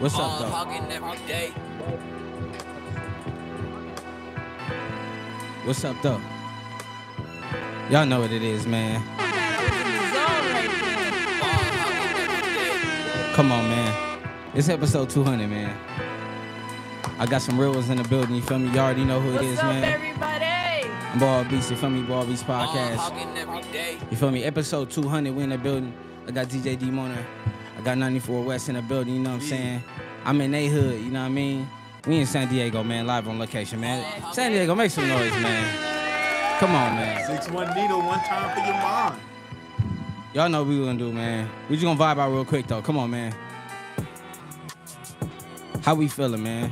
What's up, though? What's up, though? Y'all know what it is, man. Come on, man. It's episode 200, man. I got some real ones in the building. You feel me? You already know who What's it is, up, man. everybody? I'm Ball Beast. You feel me? Ball Beast podcast. You feel me? Episode 200. We in the building. I got DJ D-Mona. I got 94 West in the building. You know what I'm saying? I'm in they hood. You know what I mean? We in San Diego, man. Live on location, man. San Diego, make some noise, man. Come on, man. Six one Nino, one time for your mom. Y'all know what we gonna do, man. We just gonna vibe out real quick though. Come on, man. How we feeling, man?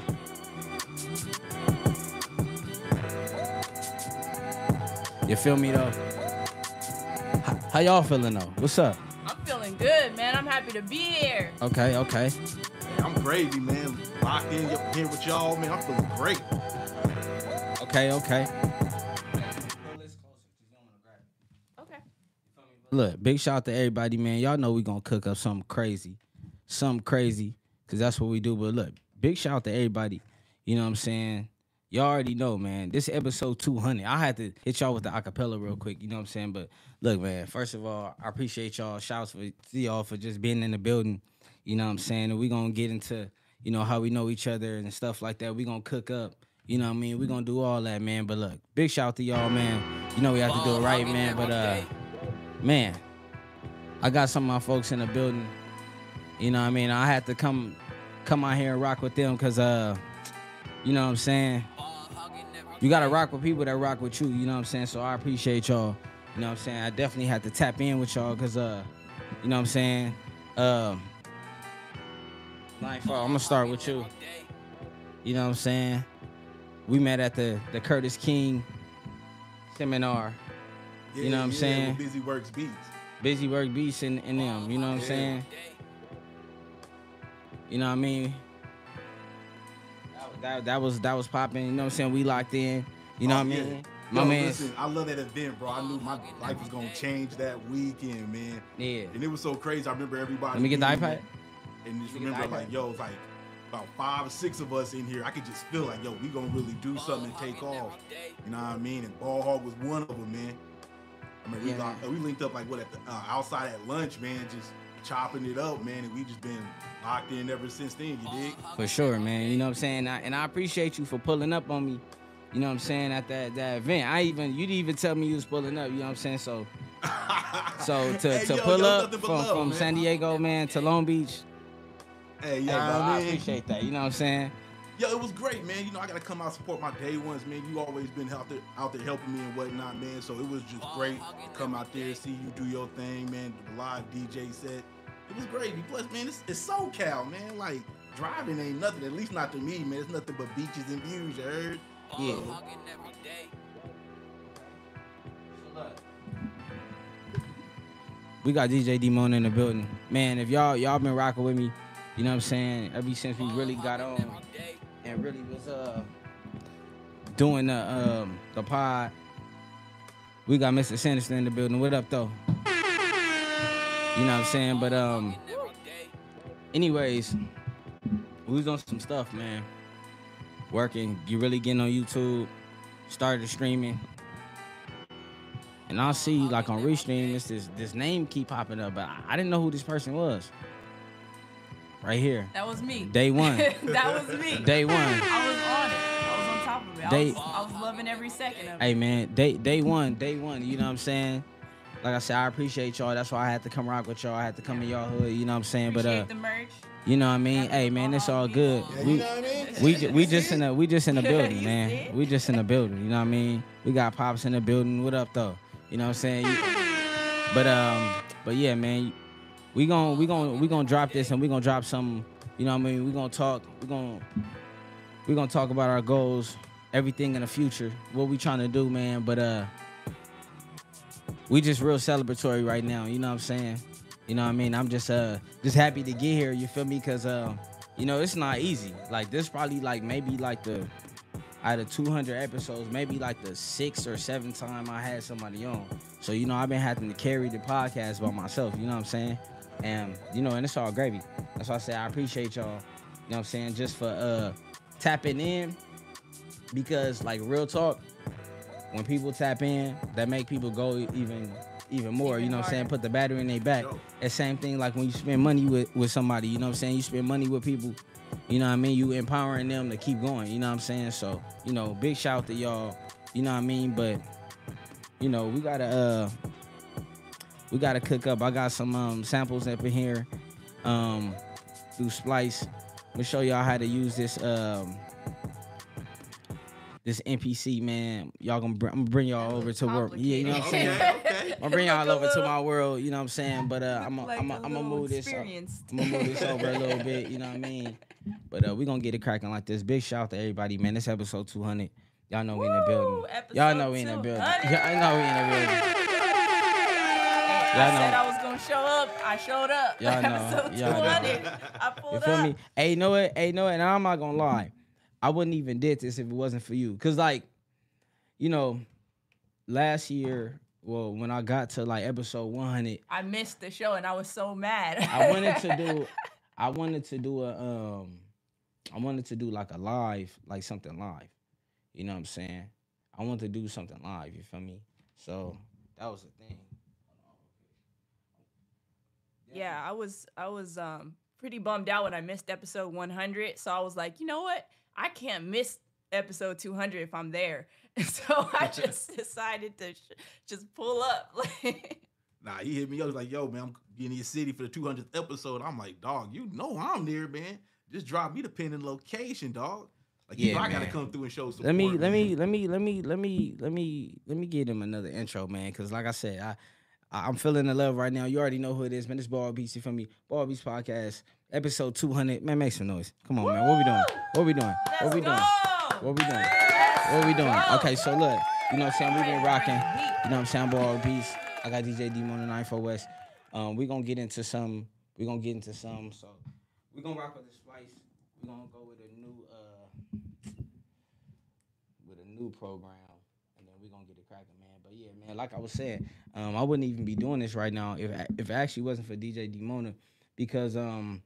You feel me though? How, how y'all feeling though? What's up? I'm feeling good, man. I'm happy to be here. Okay, okay. Man, I'm gravy, man. Locked in y- here with y'all, man. I'm feeling great. Okay, okay. Okay. Look, big shout out to everybody, man. Y'all know we gonna cook up something crazy. Something crazy. Cause that's what we do. But look, big shout out to everybody. You know what I'm saying? Y'all already know, man. This episode 200. I had to hit y'all with the acapella real quick. You know what I'm saying? But look, man. First of all, I appreciate y'all. Shouts for to y'all for just being in the building. You know what I'm saying? And we gonna get into, you know, how we know each other and stuff like that. We gonna cook up. You know what I mean? We gonna do all that, man. But look, big shout out to y'all, man. You know we have to do it right, man. But uh, man, I got some of my folks in the building. You know what I mean? I had to come come out here and rock with them because uh, you know what I'm saying? You gotta rock with people that rock with you, you know what I'm saying? So I appreciate y'all. You know what I'm saying? I definitely had to tap in with y'all because uh, you know what I'm saying? Um Nightfall, I'm gonna start with you. You know what I'm saying? We met at the the Curtiss King seminar. Yeah, You know what I'm yeah, saying? Busy Works Beats. Busy Work Beats and, and them, you know what I'm Yeah. saying? You know what I mean? That, that, that was that was popping, you know what I'm saying? We locked in, you know Oh, what I mean? My Yo, man, listen, I love that event, bro. I knew my life was gonna change that weekend, man. yeah. And it was so crazy. I remember everybody. Let me get the iPad. And just Let me get the remember, like, yo, like about five or six of us in here. I could just feel like, yo, we gonna really do something and take off. You know what I mean? And Ball Hog was one of them, man. I mean, we, Yeah, locked- we linked up like what at the uh, outside at lunch, man, just chopping it up, man. And we just been locked in ever since then. You dig? For sure, man. You know what I'm saying? I, and I appreciate you for pulling up on me. You know what I'm saying? At that that event, I even you didn't even tell me you was pulling up. You know what I'm saying? So so to, Hey, to yo, pull yo, up from, love, from man. San Diego, man, to Long Beach. Hey, Hey, yeah, bro, I mean? appreciate that. You know what I'm saying? Yo, it was great, man. You know, I gotta come out support my day ones, man. You always been out there, out there helping me and whatnot, man. So it was just great to come out there, see you do your thing, man. The live DJ set, it was great. Plus, man, it's, it's SoCal, man. Like driving ain't nothing, at least not to me, man. It's nothing but beaches and views. You heard? Yeah. We got DJ D-Mona in the building. Man, if y'all y'all been rocking with me, you know what I'm saying, ever since we really got on and really was uh doing the um the pod. We got Mr. Sinister in the building. What up though? You know what I'm saying? But um anyways, we was on some stuff, man. Working, you really getting on YouTube, started streaming. And I'll see like on Restream, it's this this name keep popping up, but I, I didn't know who this person was. Right here. That was me. Day one. that was me. Day one. I was on it. I was on top of it. I, Day- was, I was loving every second of it. Hey man, day day one, day one, you know what I'm saying? Like I said, I appreciate y'all. That's why I had to come rock with y'all. I had to come in y'all hood, you know what I'm saying? But uh the merch. You know what I mean? Hey man, it's all good. We you know what I mean? we ju- we just in the we just in the building, man. We just in the building. You know what I mean? We got pops in the building. What up though? You know what I'm saying? But um, but yeah, man. We gon' we gon' we gonna drop this and we gonna drop some. You know what I mean? We gonna talk. We gonna we gonna talk about our goals, everything in the future, what we trying to do, man. But uh, we just real celebratory right now. You know what I'm saying? You know what I mean? I'm just uh just happy to get here. You feel me? Cause uh, you know it's not easy. Like this probably like maybe like the out of 200 episodes, maybe like the sixth or seventh time I had somebody on. So you know I've been having to carry the podcast by myself. You know what I'm saying? And you know, and it's all gravy. That's why I say I appreciate y'all. You know what I'm saying? Just for uh tapping in. Because like real talk, when people tap in, that make people go even even more. Even you know what I'm saying? Put the battery in their back. Yo. That same thing like when you spend money with, with somebody, you know what I'm saying? You spend money with people, you know what I mean? You empowering them to keep going, you know what I'm saying? So, you know, big shout out to y'all, you know what I mean? But, you know, we gotta uh we gotta cook up. I got some um samples up in here. Um through Splice. I'm gonna show y'all how to use this um this MPC man. Y'all gonna br- I'm gonna bring y'all over to work. Yeah, you know what I'm saying? Okay. I'm gonna bring y'all over to my world, you know what I'm saying? But uh, I'm gonna Like I'm a gonna I'm gonna move this. Experienced. I'm gonna move this over a little bit, you know what I mean? But uh, we gonna get it cracking like this. Big shout out to everybody, man. This episode 200. Y'all know we in the building. Y'all know we in the building. Y'all know we in the building. I Y'all said know. I was gonna show up. I showed up. Y'all know. Episode Y'all know. 200. I You pulled feel up. me? Hey, you know what? Hey, you know what? And I'm not gonna lie. I wouldn't even did this if it wasn't for you. Cause like, you know, last year, well, when I got to like episode 100, I missed the show and I was so mad. I wanted to do I wanted to do a um I wanted to do like a live, like something live. You know what I'm saying? I wanted to do something live, you feel me? So that was the thing. yeah, I was I was um pretty bummed out when I missed episode 100. So I was like, you know what? I can't miss episode 200 if I'm there. And so I just decided to sh- just pull up. Nah, he hit me up. He was like, yo, man, I'm in your city for the 200th episode. I'm like, dog, you know I'm there, man. Just drop me the pin and location, dog. Like, you Yeah, know, I gotta come through and show support. Let me let me let me let me let me let me let me give him another intro, man. Cause like I said, I I- I'm feeling the love right now. You already know who it is, man. It's Ball Beats. You feel me? Ball Beats podcast, episode 200. Man, make some noise. Come on, man. What we doing? What we doing? Let's What we go. doing? What we doing? Let's What we doing? go. Okay, so look, you know what I'm saying? We've been rocking. You know what I'm saying? Ball Beats. I got DJ D on the 94 West. Um, we gonna get into some. We're gonna get into some. So we're gonna rock with the Splice. We're gonna go with a new uh with a new program, and then we gonna get it cracking, man. But yeah, man, like I was saying, um, I wouldn't even be doing this right now if if it actually wasn't for DJ D-Mona, because um,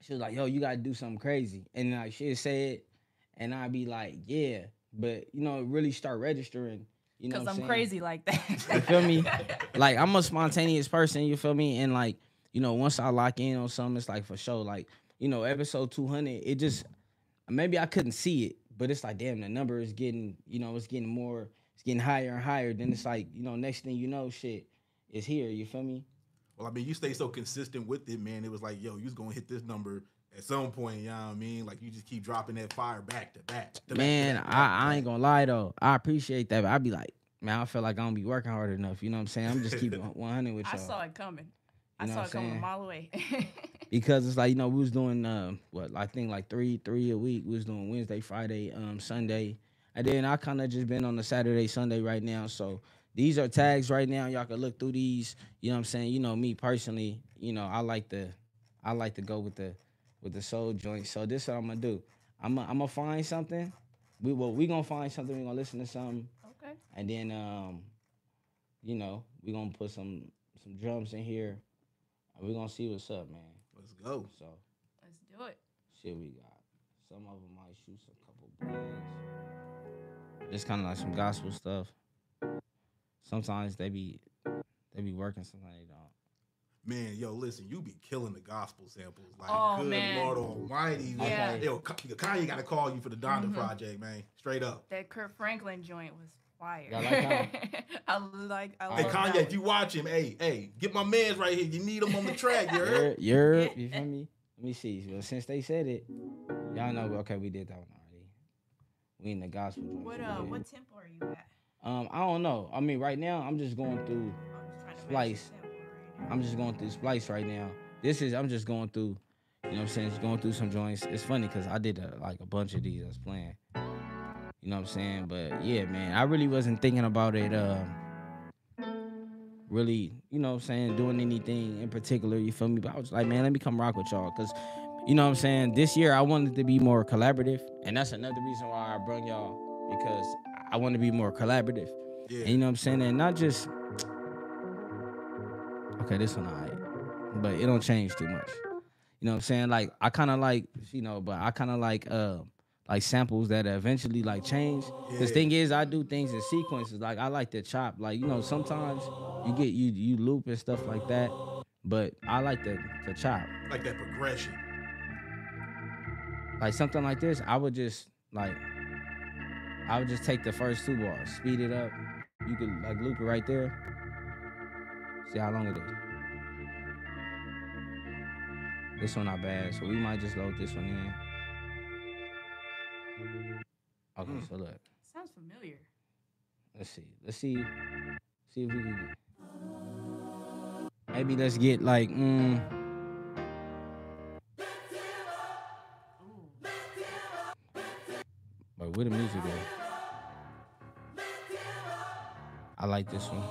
she was like, "Yo, you gotta do something crazy," and like she'd say it, and I'd be like, "Yeah," but you know, really start registering. You know, Cause I'm saying? crazy like that. You feel me? like I'm a spontaneous person, you feel me? And like, you know, once I lock in on something, it's like for sure. Like, you know, episode 200, it just maybe I couldn't see it, but it's like, damn, the number is getting, you know, it's getting more, getting higher and higher. Then it's like, you know, next thing you know, shit is here. You feel me? Well, I mean, you stay so consistent with it, man. It was like, yo, you was gonna hit this number at some point. You know what I mean? Like, you just keep dropping that fire back to back. to Man, back, to back, I, to I ain't gonna lie though. I appreciate that, but I'd be like, man, I feel like I don't be working hard enough. You know what I'm saying? I'm just keeping 100 with y'all. I saw it coming. I You know saw what it coming a I'm saying? mile away. because it's like you know we was doing uh, what I think like three three a week. We was doing Wednesday, Friday, um, Sunday, and then I kind of just been on the Saturday, Sunday right now. So these are tags right now. Y'all can look through these. You know what I'm saying? You know me personally. You know I like to I like to go with the with the soul joint. So this is what I'm gonna do. I'm gonna I'm gonna find something. We well we gonna find something. We gonna listen to something, okay. and then um, you know we gonna put some some drums in here. and we gonna see what's up, man. Let's go. So Let's do it. shit we got. Some of them might shoot some couple bands. Just kind of like some gospel stuff. Sometimes they be they be working, sometimes they don't. Man, yo, listen, you be killing the gospel samples. Like, Oh, good man. Lord Almighty. man. Yeah. Yo, Kanye got to call you for the Donda Mhm. project, man. Straight up. That Kirk Franklin joint was fire. Y'all like I like. I Hey, love Kanye, that if you watch him, hey, hey, get my man's right here. You need him on the track, you heard? You're, you're you feel me? Let me see. Well, since they said it, y'all know. Okay, we did that one already. We in the gospel. joint, What uh? What tempo are you at? Um, I don't know. I mean, right now I'm just going through. I'm just Splice. right. I'm just going through Splice right now. This is I'm just going through. You know what I'm saying? Just going through some joints. It's funny because I did a, like a bunch of these I was playing. You know what I'm saying? But yeah, man, I really wasn't thinking about it. Um, really, you know what I'm saying, doing anything in particular. You feel me? But I was like, man, let me come rock with y'all because. You know what I'm saying? This year I wanted to be more collaborative, and that's another reason why I brought y'all because I want to be more collaborative. Yeah. And you know what I'm saying? And not just okay, this one alright. But it don't change too much. You know what I'm saying? Like I kind of like, you know, but I kind of like uh like samples that eventually like change. The Yeah. thing is, I do things in sequences. Like I like to chop. Like you know, sometimes you get you you loop and stuff like that. But I like to to chop. Like that progression. Like something like this, I would just like I would just take the first two bars, speed it up. You could like loop it right there. See how long it is. This one not bad, so we might just load this one in. Okay, Mm. so look, Sounds familiar. let's see, let's see, see if we can get. Maybe let's get like, mm, where the music go? I like this one.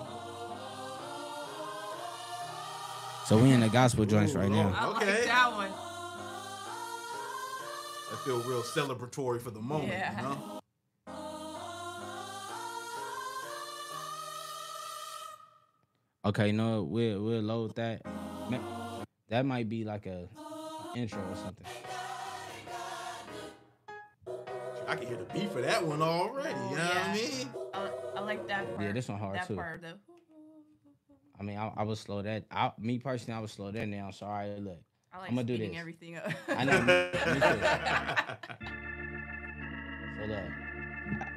So we in the gospel joints right now. I Okay. like that one. I feel real celebratory for the moment, Yeah. you know? Okay, no, we'll we'll load that. That might be like a intro or something. I can hear the beat for that one already, you know what I mean? I, I like that part. Yeah, this one hard that too. part. The, I mean, I, I would slow that. I, me personally, I would slow that down. So all right, look, I like I'ma do speeding this. everything up. I know, me- me too. so look,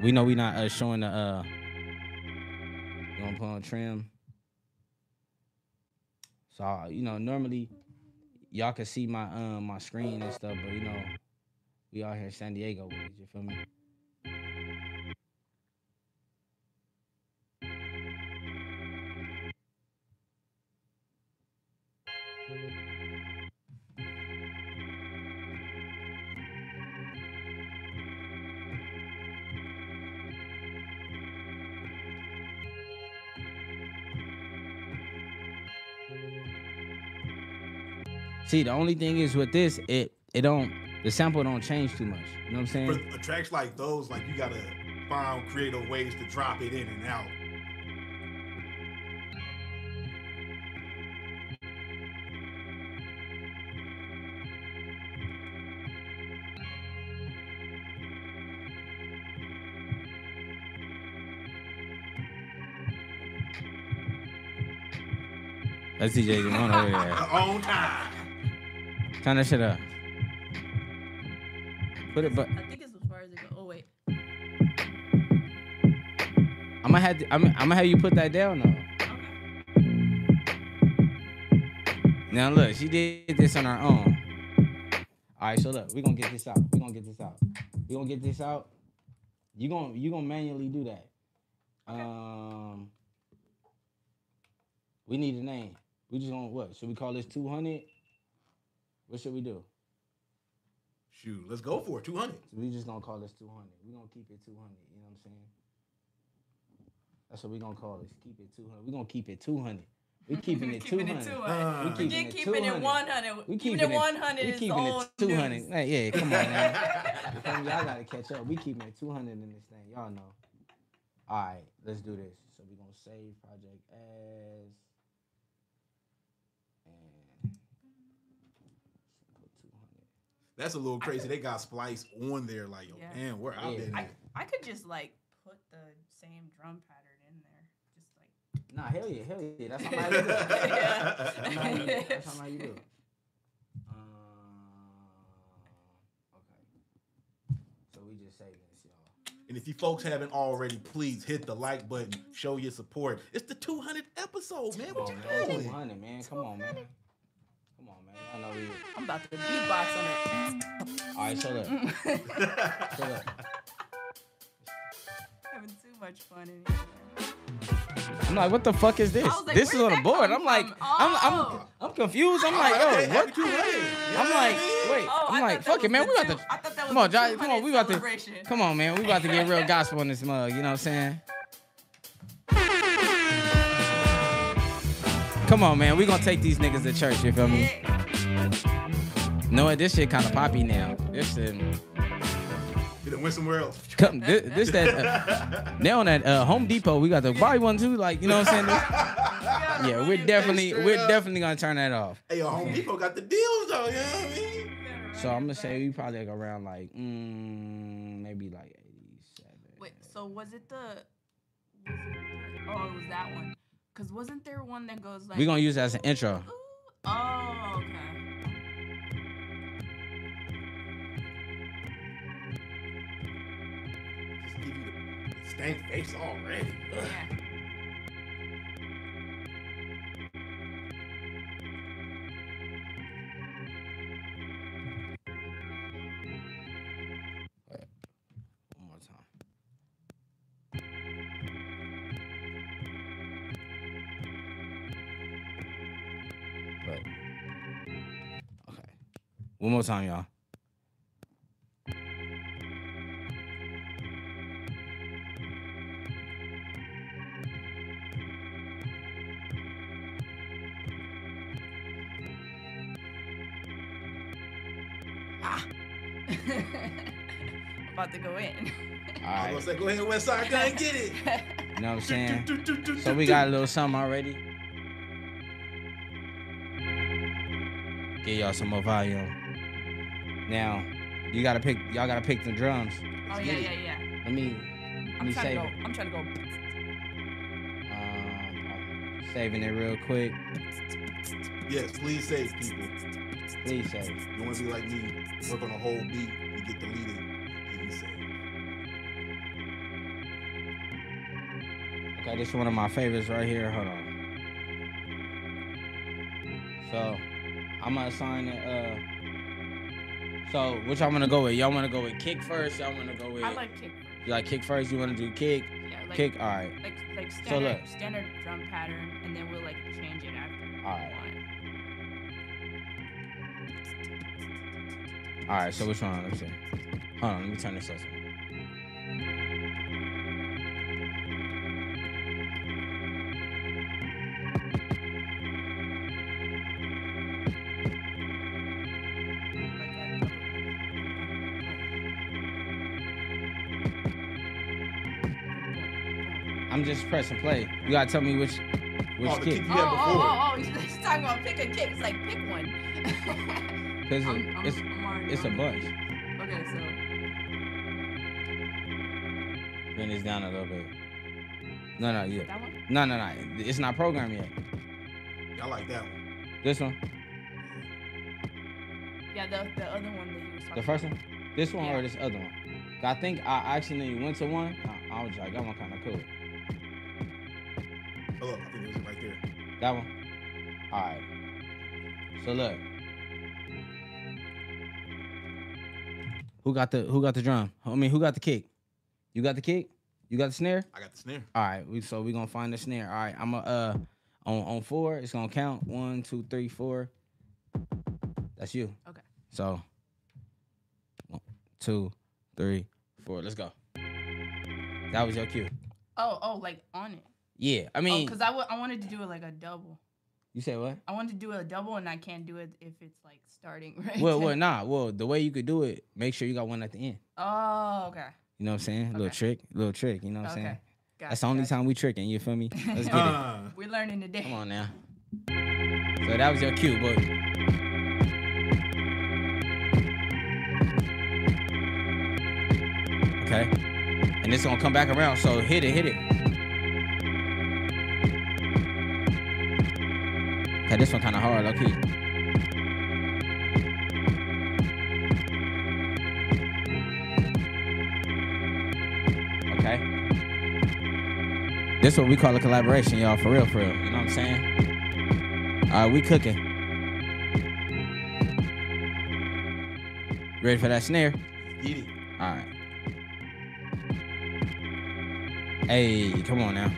we know we're not uh, showing the. uh You gonna put on trim. So you know, normally y'all can see my um my screen and stuff, but you know, we out here in San Diego with it. You feel me? See, the only thing is with this, it it don't the sample don't change too much. You know what I'm saying? For tracks like those, like you gotta find creative ways to drop it in and out. That's DJ one over there. On time. Turn that shit up. Put it, but I think it's as far as it goes. Oh wait. I'm gonna have to, I'm, I'm gonna have you put that down though. Okay. Now look, she did this on her own. All right, so look, we're gonna get this out. We're gonna get this out. We're gonna get this out. You gonna you gonna manually do that. Um, we need a name. We just gonna what? Should we call this 200? What should we do? Shoot, let's go for it. 200. We just gonna call this 200. We gonna keep it 200. You know what I'm saying? That's what we gonna call this. Keep it 200. We gonna keep it 200. We keeping it Keeping 200. it 200. Uh, We We keeping it keeping it 100. We keeping, keeping it 100 We is keeping it 200. Hey, yeah, come on now. y'all gotta catch up. We keeping it 200 in this thing. Y'all know. All right, let's do this. So we gonna save project as and put 200. That's a little crazy. They got Splice on there, like, yo, Yeah. damn, where I've Yeah. been. I. I could just like put the same drum pattern in there. Just like Nah, hell yeah, hell yeah. That's how I do. it. Yeah. That's how you do. That's how you do. it. Um, okay. So we just saving this, y'all. And if you folks haven't already, please hit the like button, show your support. It's the 200th episode, man. What Come you man. doing? 200, man. Come on, man. Come on, man. I know we. I'm about to beatbox on it. All right, so look. So look. Having too much fun in here. I'm like, what the fuck is this? Like, this is on the board. I'm like, from? I'm, I'm, Oh. I'm confused. I'm like, Hey, yo, happy what? 200. You know I'm like, wait. Oh, I'm I like, fuck it, man. We about to. I thought that was Come on, the Johnny. Come on, we about to. Come on, man. We about to get real gospel in this mug. You know what I'm saying? Come on, man. We gonna take these niggas to church. You feel me? Yeah. No, what? This shit kind of poppy now. This shit. You done went somewhere else. Come, this, this that. Uh, now on that uh, Home Depot, we got the buy one too. Like, you know what I'm saying? This- Yeah, gotta yeah, run we're definitely we're up. definitely gonna turn that off. Hey, yo, Home Depot got the deals though. You know what I mean? So I'm gonna say we probably like around like mm, maybe like 87. Wait, so was it the? Was it the oh, it was that one. Cause wasn't there one that goes like? We're gonna use that as an intro. Ooh, Oh, okay. Stank face already. Ugh. Yeah. One more time. But okay, one more time, y'all. About to go in. All I was gonna say, go ahead, West Side, go and get it. you know what I'm saying. So we got a little something already. Give y'all some more volume. Now, you gotta pick. Y'all gotta pick the drums. oh Let's yeah, yeah, it. yeah. Let me. Let I'm me trying to save go. it. I'm trying to go. Um, saving it real quick. Yes, please save people. Please save. You want to be like me, work on a whole beat This is one of my favorites right here. Hold on. So, I'm gonna assign it. Uh, so which I'm gonna go with? Y'all wanna go with kick first? Y'all wanna go with? I like kick. you like kick first? You wanna do kick? Yeah, like kick. All right. like like So standard look. standard drum pattern, and then we'll like change it after. Alright. one. All right. So which one? Let me see. Hold on. Let me turn this up. I'm and play. You gotta tell me which which Oh, kick. kick you Oh, had oh, before. oh, oh, he's talking about pick a kick. It's like pick one. Cause I'm- it- I'm- it's I'm it's a bunch. Okay, so Bring this down a little bit. No, no, yeah. that one. No, no, no. It's not programmed yet. I like that one. This one, Yeah, the the other one that you was talking. the first one, this one or this other one. I think I actually went to one. I, I was like, that one kind of cool. That one. All right. So look. Who got the Who got the drum? I mean, who got the kick? You got the kick. You got the snare. I got the snare. All right, we so we're gonna find the snare. All right, I'm a uh on on four. It's gonna count one, two, three, four. That's you. Okay. So one, two, three, four. Let's go. That was your cue. Oh, oh, like on it. Yeah, I Oh, mean, because I wa- I wanted to do it like a double. you say what? I wanted to do a double, and I can't do it if it's like starting right. Well, well, nah. Well, the way you could do it, make sure you got one at the end. Oh, okay. You know what I'm saying? Little trick, little trick. You know what I'm Okay. saying? Gotcha, That's the only gotcha. time we tricking. You feel me? Let's get it. Uh, We're learning today. Come on now. So that was your cue, boy. Okay. And it's gonna come back around, so hit it, hit it. Okay, this one kind of hard, okay. Okay. This what we call a collaboration, y'all, for real, for real. You know what I'm saying? All right, we cooking. Ready for that snare? get it. All right. Hey, come on now.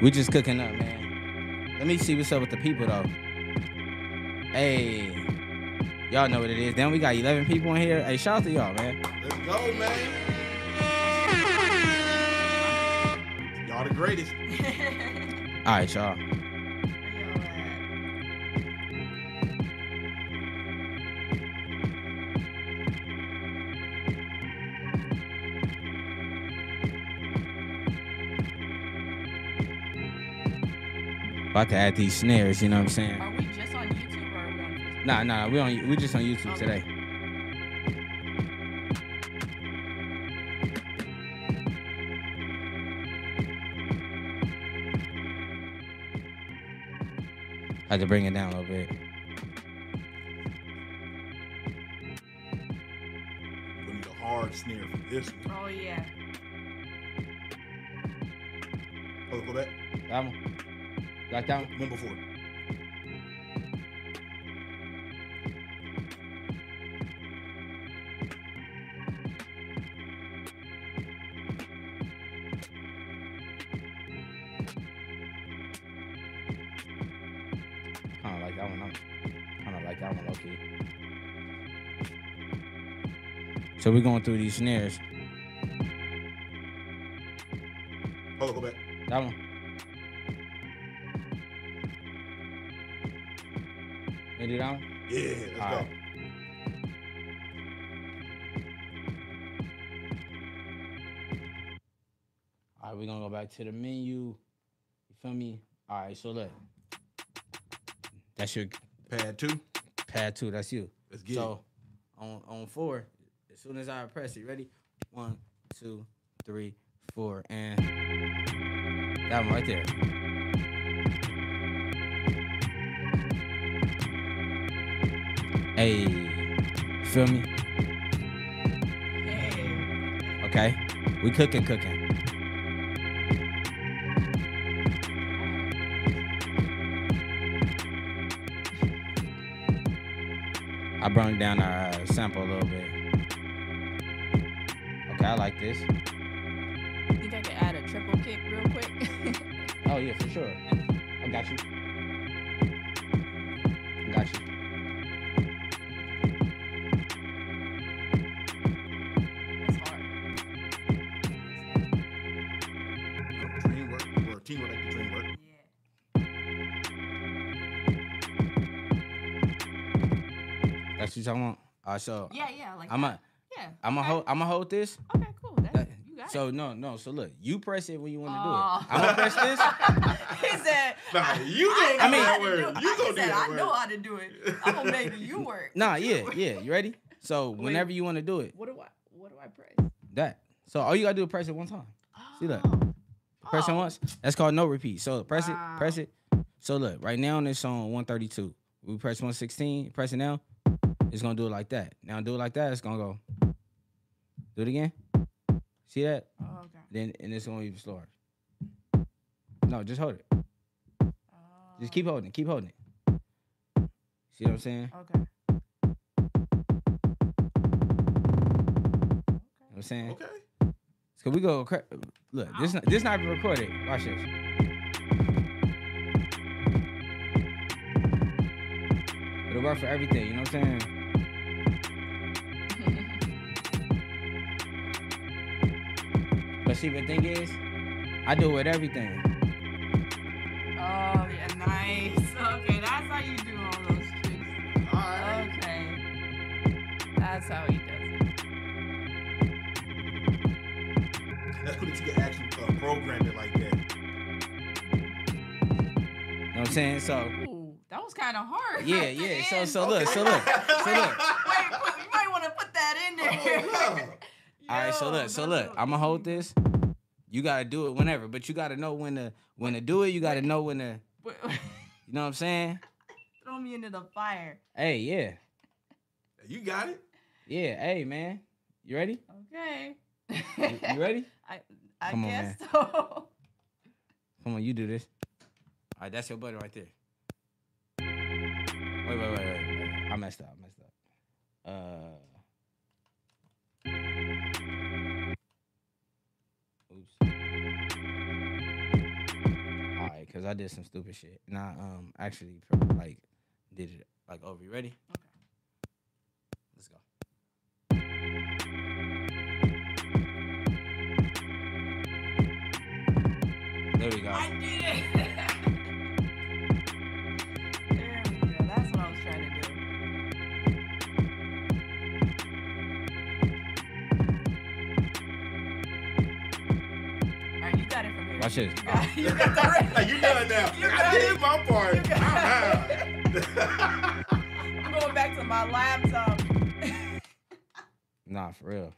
We just cooking up, man. Let me see what's up with the people though. Hey, y'all know what it is. Then we got 11 people in here. Hey, shout out to y'all, man. Let's go, man. Y'all the greatest. All right, y'all. Y'all About to add these snares, you know what I'm saying? Are we just on YouTube or are we on Facebook? Nah, nah, we on we just on YouTube Okay. today. I had to bring it down a little bit. We need a hard snare for this one. Oh yeah. Oh, go back. That one. Got that one? One before. Kind of like that one. Kind of like that one, okay. So we're going through these snares. Hold on, go back. That one. Back to the menu. You feel me? All right, so look. That's your Pad two. pad two. That's you. Let's get so on on four, as soon as I press it, ready? One, two, three, four, and that one right there. Hey, feel me? Hey. Okay, we cooking, cooking. Brought down our uh, sample a little bit. Okay, I like this. Think I could add a triple kick real quick? Oh yeah, for sure. I got you. I got you. You talking about. All right, so Yeah, yeah. Like I'm that. a, Yeah. I'm a hold, I'm gonna hold this. Okay, cool. That, That- you got So no, no. So look, you press it when you want to Oh. do it. I'm gonna press this. he said. Nah, you gonna I do mean- that know how to word. do- You I gonna do said, that I word. know how to do it. I'm gonna make you work. Nah, yeah, yeah. You ready? So Wait. whenever you want to do it, What do I? What do I press? that. So all you gotta do is press it one time. See that? Oh. Press it Oh. once. That's called no repeat. So press Wow. it, press it. So look, right now on this on 132. We press 116, press it now. Mm-hmm. It's gonna do it like that. Now do it like that, it's gonna go. Do it again. See that? Oh, okay. Then and it's gonna even slower. No, just hold it. Oh. Just keep holding it. Keep holding it. See what I'm saying? Okay. You know what I'm saying? Okay. So we go. Cra- look, this not, this not even recorded. Watch this. It'll work for everything. You know what I'm saying? But see, the thing is, I do it with everything. Oh yeah, nice. Okay, that's how you do all those tricks. All right. Okay. That's how he does it. That's cool that you can actually uh, program it like that. You know what I'm saying? So Ooh, that was kind of hard. yeah, yeah. So end. so look, so look, so look. Wait, put- you might want to put that in there. Oh, yeah. All right, so look, so look. I'm gonna hold this. You gotta do it whenever, but you gotta know when to when to do it. You gotta know when to. Wait, You know what I'm saying? Throw me into the fire. Hey, yeah, You got it. yeah. Hey, man, you ready? Okay. You, you ready? I, I Come on, guess man. so. Come on, you do this. All right, that's your buddy right there. Wait, wait, wait, wait. wait. I messed up. I messed up. Uh. Oops. All right, cause I did some stupid shit, and I um actually like did it like over. You ready? Okay. Let's go. There we go. I did it. My shit. You got the ring. Hey, you done now. You I did my part. I'm, I'm going back to my laptop. nah, for real.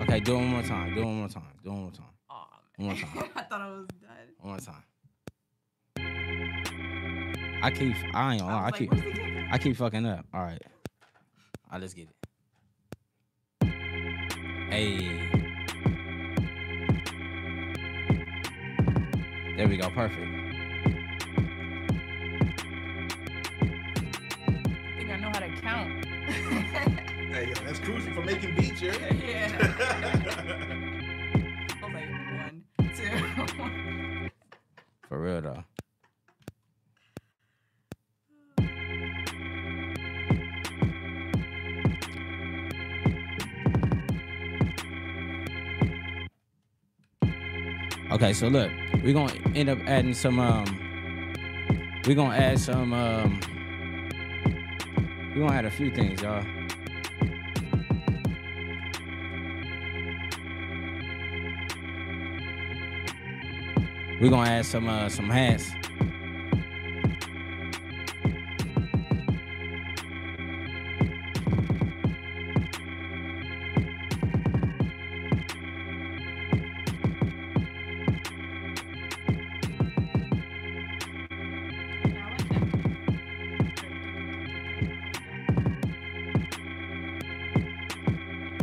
Okay, do it one more time. Do it one more time. Do it one more time. Oh, man. One more time. I thought I was done. One more time. I keep. I ain't gonna lie. I, was like, keep. where's? I keep fucking up. All right. All right, let's get it. Hey. There we go. Perfect. I think I know how to count. Hey, yo, that's crucial for making beats, yeah. yeah. I was like, one, two. For real though. Okay, so look, we're gonna end up adding some um we're gonna add some um we're gonna add a few things, y'all. We're gonna add some uh some hats.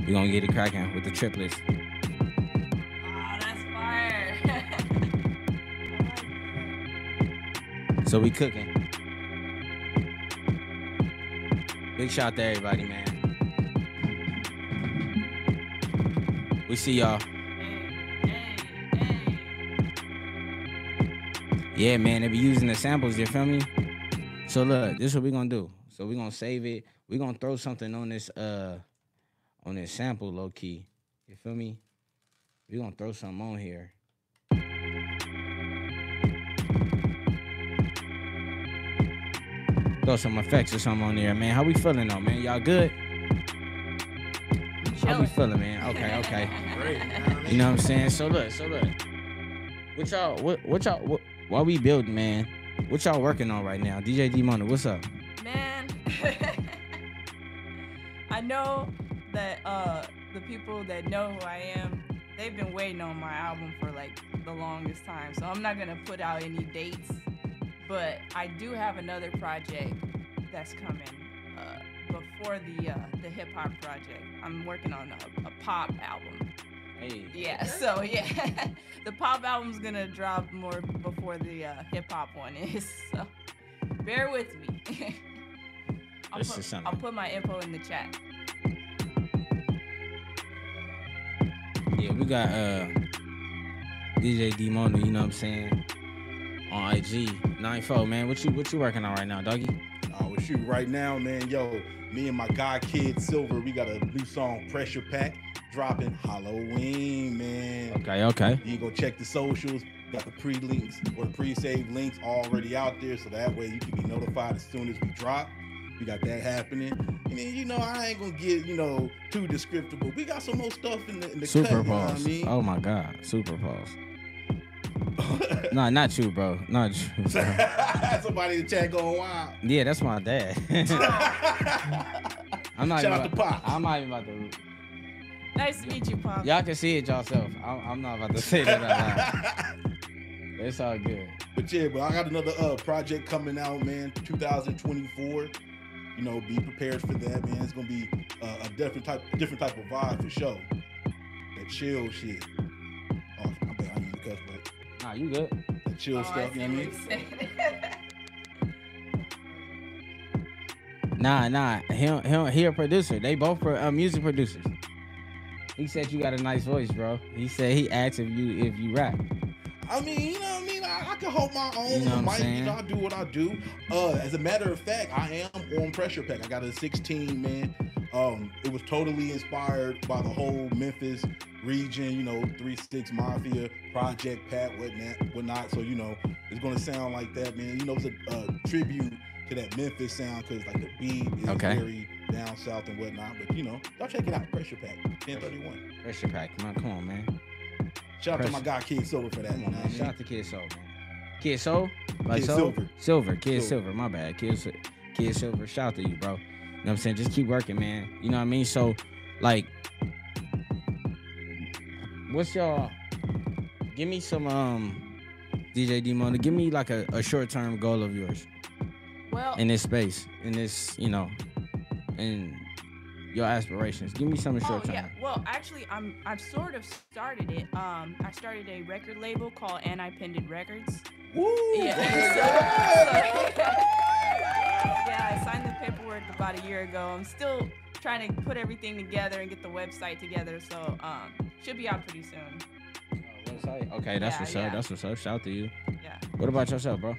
We're gonna get it cracking with the triplets. Oh, that's fire. Like. So we cooking. Big shout to everybody, man. We see y'all. Yeah, man, they be using the samples, you feel me? So look, this is what we gonna do. So we're gonna save it. We're gonna throw something on this uh on this sample low key. You feel me? we gonna throw something on here. Throw some effects or something on there, man. How we feeling though, man? Y'all good? How we feeling, man? Okay, okay. Great. You know what I'm saying? So look, so look. What y'all what what y'all what while we building, man? What y'all working on right now? DJ D-Mona, what's up? Man, I know that uh the people that know who I am, they've been waiting on my album for like the longest time. So I'm not gonna put out any dates, but I do have another project that's coming uh, before the uh, the hip hop project. I'm working on a, a pop album. Hey. Yeah, so yeah, the pop album's gonna drop more before the uh, hip hop one is. So bear with me. I'll, This put, is something. I'll put my info in the chat. Yeah, we got uh DJ D-Mona, you know what I'm saying? On IG. 94, man. What you what you working on right now, doggy? Uh, well, shoot, right now, man, yo, me and my guy Kid Silver, we got a new song, Pressure Pack, dropping Halloween, man. Okay, okay. You go check the socials. Got the pre-links or the pre-save links already out there, so that way you can be notified as soon as we drop. We got that happening, and then you know I ain't gonna get you know too descriptive, but we got some more stuff in the in the Super cut. You know what I pause. mean? Oh my god. Super pause. Nah, not you, bro. Not you. bro. Somebody in the chat going wild. yeah, that's my dad. I'm not Shout even out to about, Pops. I'm not even about to Nice to meet you, Pop. Y'all can see it yourself. I'm, I'm not about to say that out loud. It's all good. But yeah, but I got another uh project coming out, man. 2024. You know, be prepared for that, man. It's gonna be uh, a different type, different type of vibe for sure. That chill shit. Oh, I bet I need to cuss, but Nah, you good. that chill Oh, stuff. see You know what what I mean? Nah, nah. He don't- he he a producer. They both pro, uh, music producers. He said you got a nice voice, bro. He said he asked if you if you rap. I mean, you know what I mean? I, I can hold my own. You know what I'm mic. You know, I do what I do. Uh, as a matter of fact, I am on Pressure Pack. I got a 16 man. Um, it was totally inspired by the whole Memphis region. You know, Three Six Mafia, Project Pat, whatnot, whatnot. So you know, it's gonna sound like that, man. You know, it's a, a tribute to that Memphis sound because like the beat is Okay. very down south and whatnot. But you know, y'all check it out. Pressure Pack, 1031. Pressure pack. Come on, come on, man. Shout out to my guy Kid Silver for that. Come you know man. Shout out to Kid Soul, man. Kid Soul? Like Kid Soul? Silver. Silver. Kid Silver. Silver. My bad. Kid, Sil- Kid Silver. Shout out to you, bro. You know what I'm saying? Just keep working, man. You know what I mean? So, like, what's y'all? Give me some, um, DJ D-Mona. Give me like a, a short term goal of yours Well, in this space, in this, you know, in your aspirations. Give me something oh short term. yeah. Well, actually, I'm I've sort of started it. Um, I started a record label called Anti Pendant Records. Woo! Yeah. Yeah. yeah, I signed the paperwork about a year ago. I'm still trying to put everything together and get the website together. So um, should be out pretty soon. Website? Okay, that's Yeah, what's yeah. up. That's what's up. Shout out to you. Yeah. What about yourself, bro?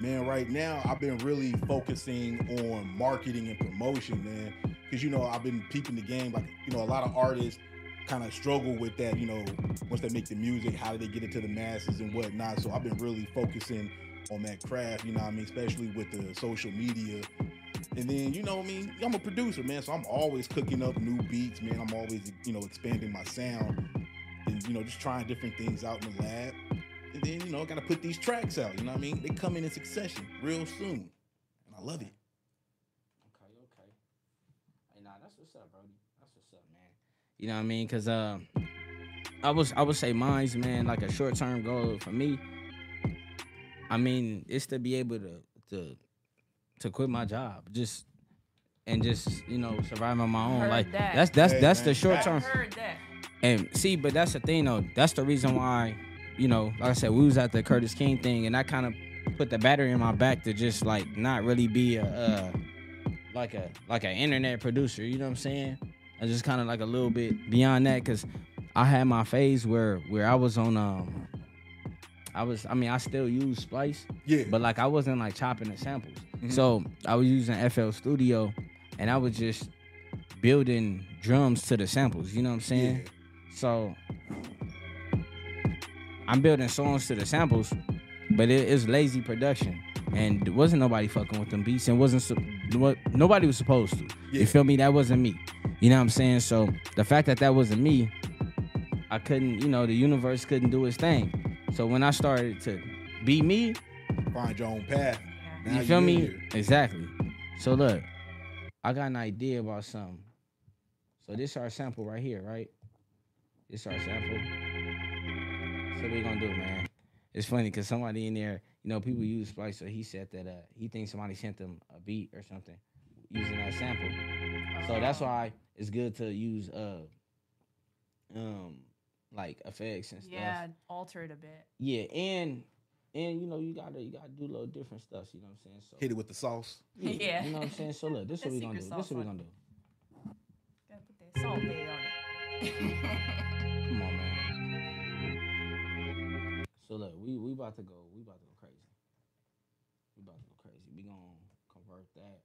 man, right now I've been really focusing on marketing and promotion, man. Because you know I've been peeping the game. Like you know, a lot of artists kind of struggle with that. You know, once they make the music, how do they get it to the masses and whatnot? So I've been really focusing on that craft. You know, I mean, especially with the social media. And then you know, I mean, I'm a producer, man. So I'm always cooking up new beats, man. I'm always you know expanding my sound and you know just trying different things out in the lab. And then, you know, gotta put these tracks out. You know what I mean? They come in in succession real soon. And I love it. Okay, okay. Hey, nah, that's what's up, Brody. That's what's up, man. You know what I mean? Cause um, I was I would say mine's man like a short term goal for me. I mean, it's to be able to to to quit my job, just and just you know survive on my own. Heard like that. that's that's Hey, that's man, the short term. Heard that. And see, but that's the thing though. That's the reason why, you know, like I said, we was at the Curtiss King thing, and I kind of put the battery in my back to just like not really be a uh, like a like an internet producer. You know what I'm saying? I just kind of like a little bit beyond that because I had my phase where where I was on um. I was, I mean, I still use Splice, Yeah. but like I wasn't like chopping the samples. Mhm. So I was using FL Studio, and I was just building drums to the samples. You know what I'm saying? yeah. So I'm building songs to the samples, but it is lazy production, and there wasn't nobody fucking with them beats, and wasn't what nobody was supposed to. Yeah. You feel me? That wasn't me. You know what I'm saying? So the fact that that wasn't me, I couldn't. You know, the universe couldn't do its thing. So when I started to be me, Find your own path. Now you feel me? here. Exactly. So look, I got an idea about something. So this our sample right here, right? This our sample. So we gonna do, it, man? It's funny because somebody in there, you know, people use Splice, so he said that uh he thinks somebody sent them a beat or something using that sample. So that's why it's good to use uh um like effects and stuff. Yeah, alter it a bit. Yeah, and and you know you gotta you gotta do little different stuff. You know what I'm saying? So Hit it with the sauce. Yeah. you know what I'm saying. So look, this is what we gonna do. This is what we gonna do. Gotta put that salt bait on it. Come on, man. So look, we we about to go. We about to go crazy. We about to go crazy. We gonna convert that.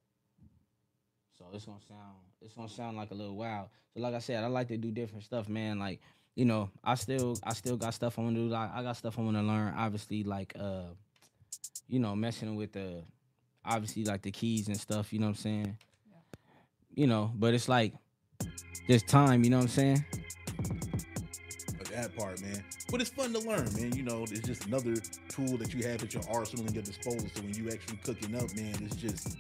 So it's gonna sound it's gonna sound like a little wild. So like I said, I like to do different stuff, man. Like you know, I still I still got stuff I want to do. Like I got stuff I want to learn. Obviously, like uh, you know, messing with the obviously like the keys and stuff. You know what I'm saying? Yeah. You know, but it's like there's time. You know what I'm saying? That part, man. But it's fun to learn, man. You know, it's just another tool that you have at your arsenal and your disposal. So when you actually cooking up, man, it's just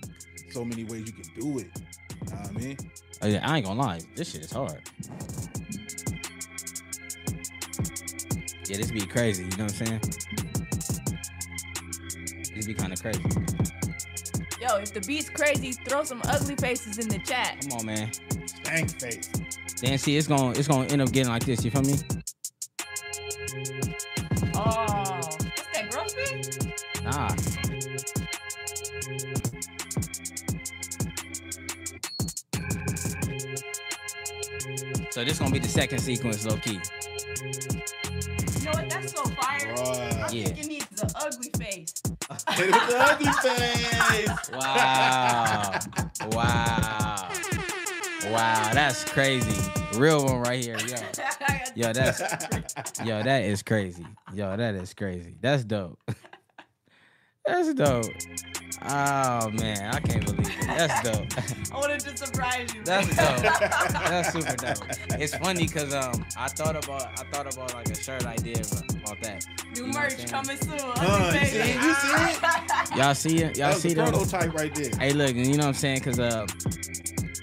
so many ways you can do it. You know what I mean? Oh, yeah, I ain't gonna lie, this shit is hard. Yeah, this be crazy, you know what I'm saying? This be kind of crazy. Yo, if the beat's crazy, throw some ugly faces in the chat. Come on, man. Stank face. Then see, it's gonna it's gonna end up getting like this. You feel me? This gonna be the second sequence, low key. You know what? That's so fire. Right. I Yeah. think it needs the ugly face. Hit with the ugly face. Wow. wow. Wow, that's crazy. Real one right here, yo. Yo, that's yo, that is crazy. Yo, that is crazy. That's dope. That's dope. Oh man, I can't believe it. That's dope. I wanted to surprise you. That's dope. That's super dope. It's funny because um I thought about I thought about like a shirt idea about that. New You know what I'm merch coming soon. Uh, you see it? You see it? Y'all see it? Y'all That's see the prototype right there. Hey, look, you know what I'm saying? Cause uh,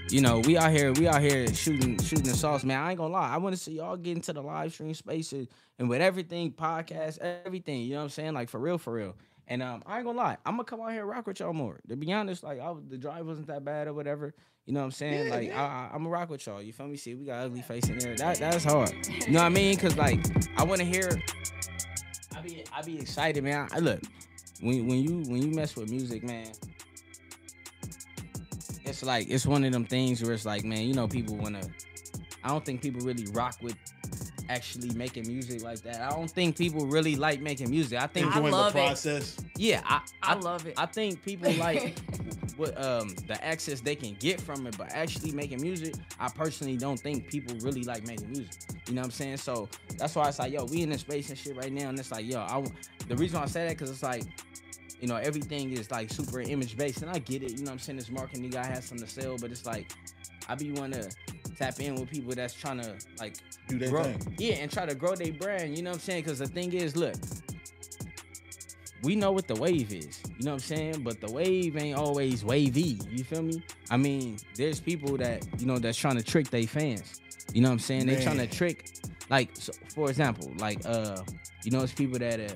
you know, we out here, we out here shooting, shooting the sauce, man. I ain't gonna lie. I want to see y'all get into the live stream spaces and with everything, podcast, everything. You know what I'm saying? Like for real, for real. And um, I ain't gonna lie. I'm gonna come out here and rock with y'all more. To be honest, like I, the drive wasn't that bad or whatever. You know what I'm saying? Yeah, like yeah. I, I'm gonna rock with y'all. You feel me? See, we got ugly face in there. That that's hard. You know what I mean? Cause like I want to hear. I be I be excited, man. I, look, when when you when you mess with music, man, it's like it's one of them things where it's like, man, you know, people wanna. I don't think people really rock with actually making music like that. I don't think people really like making music. I think, I Enjoying the love it. process. yeah, I, I I love it. I think people like what um the access they can get from it, but actually making music, I personally don't think people really like making music. You know what I'm saying? So that's why it's like, yo, we in this space and shit right now, and it's like, yo, I w- the reason why I say that because it's like, you know, everything is like super image based, and I get it. You know what I'm saying? This marketing you guy has something to sell, but it's like, I be want to tap in with people that's trying to like Do their grow, thing. yeah, and try to grow their brand. You know what I'm saying? Because the thing is, look, we know what the wave is. You know what I'm saying? But the wave ain't always wavy. You feel me? I mean, there's people that you know that's trying to trick their fans. You know what I'm saying? They trying to trick, like, so, for example, like, uh, you know, it's people that, uh,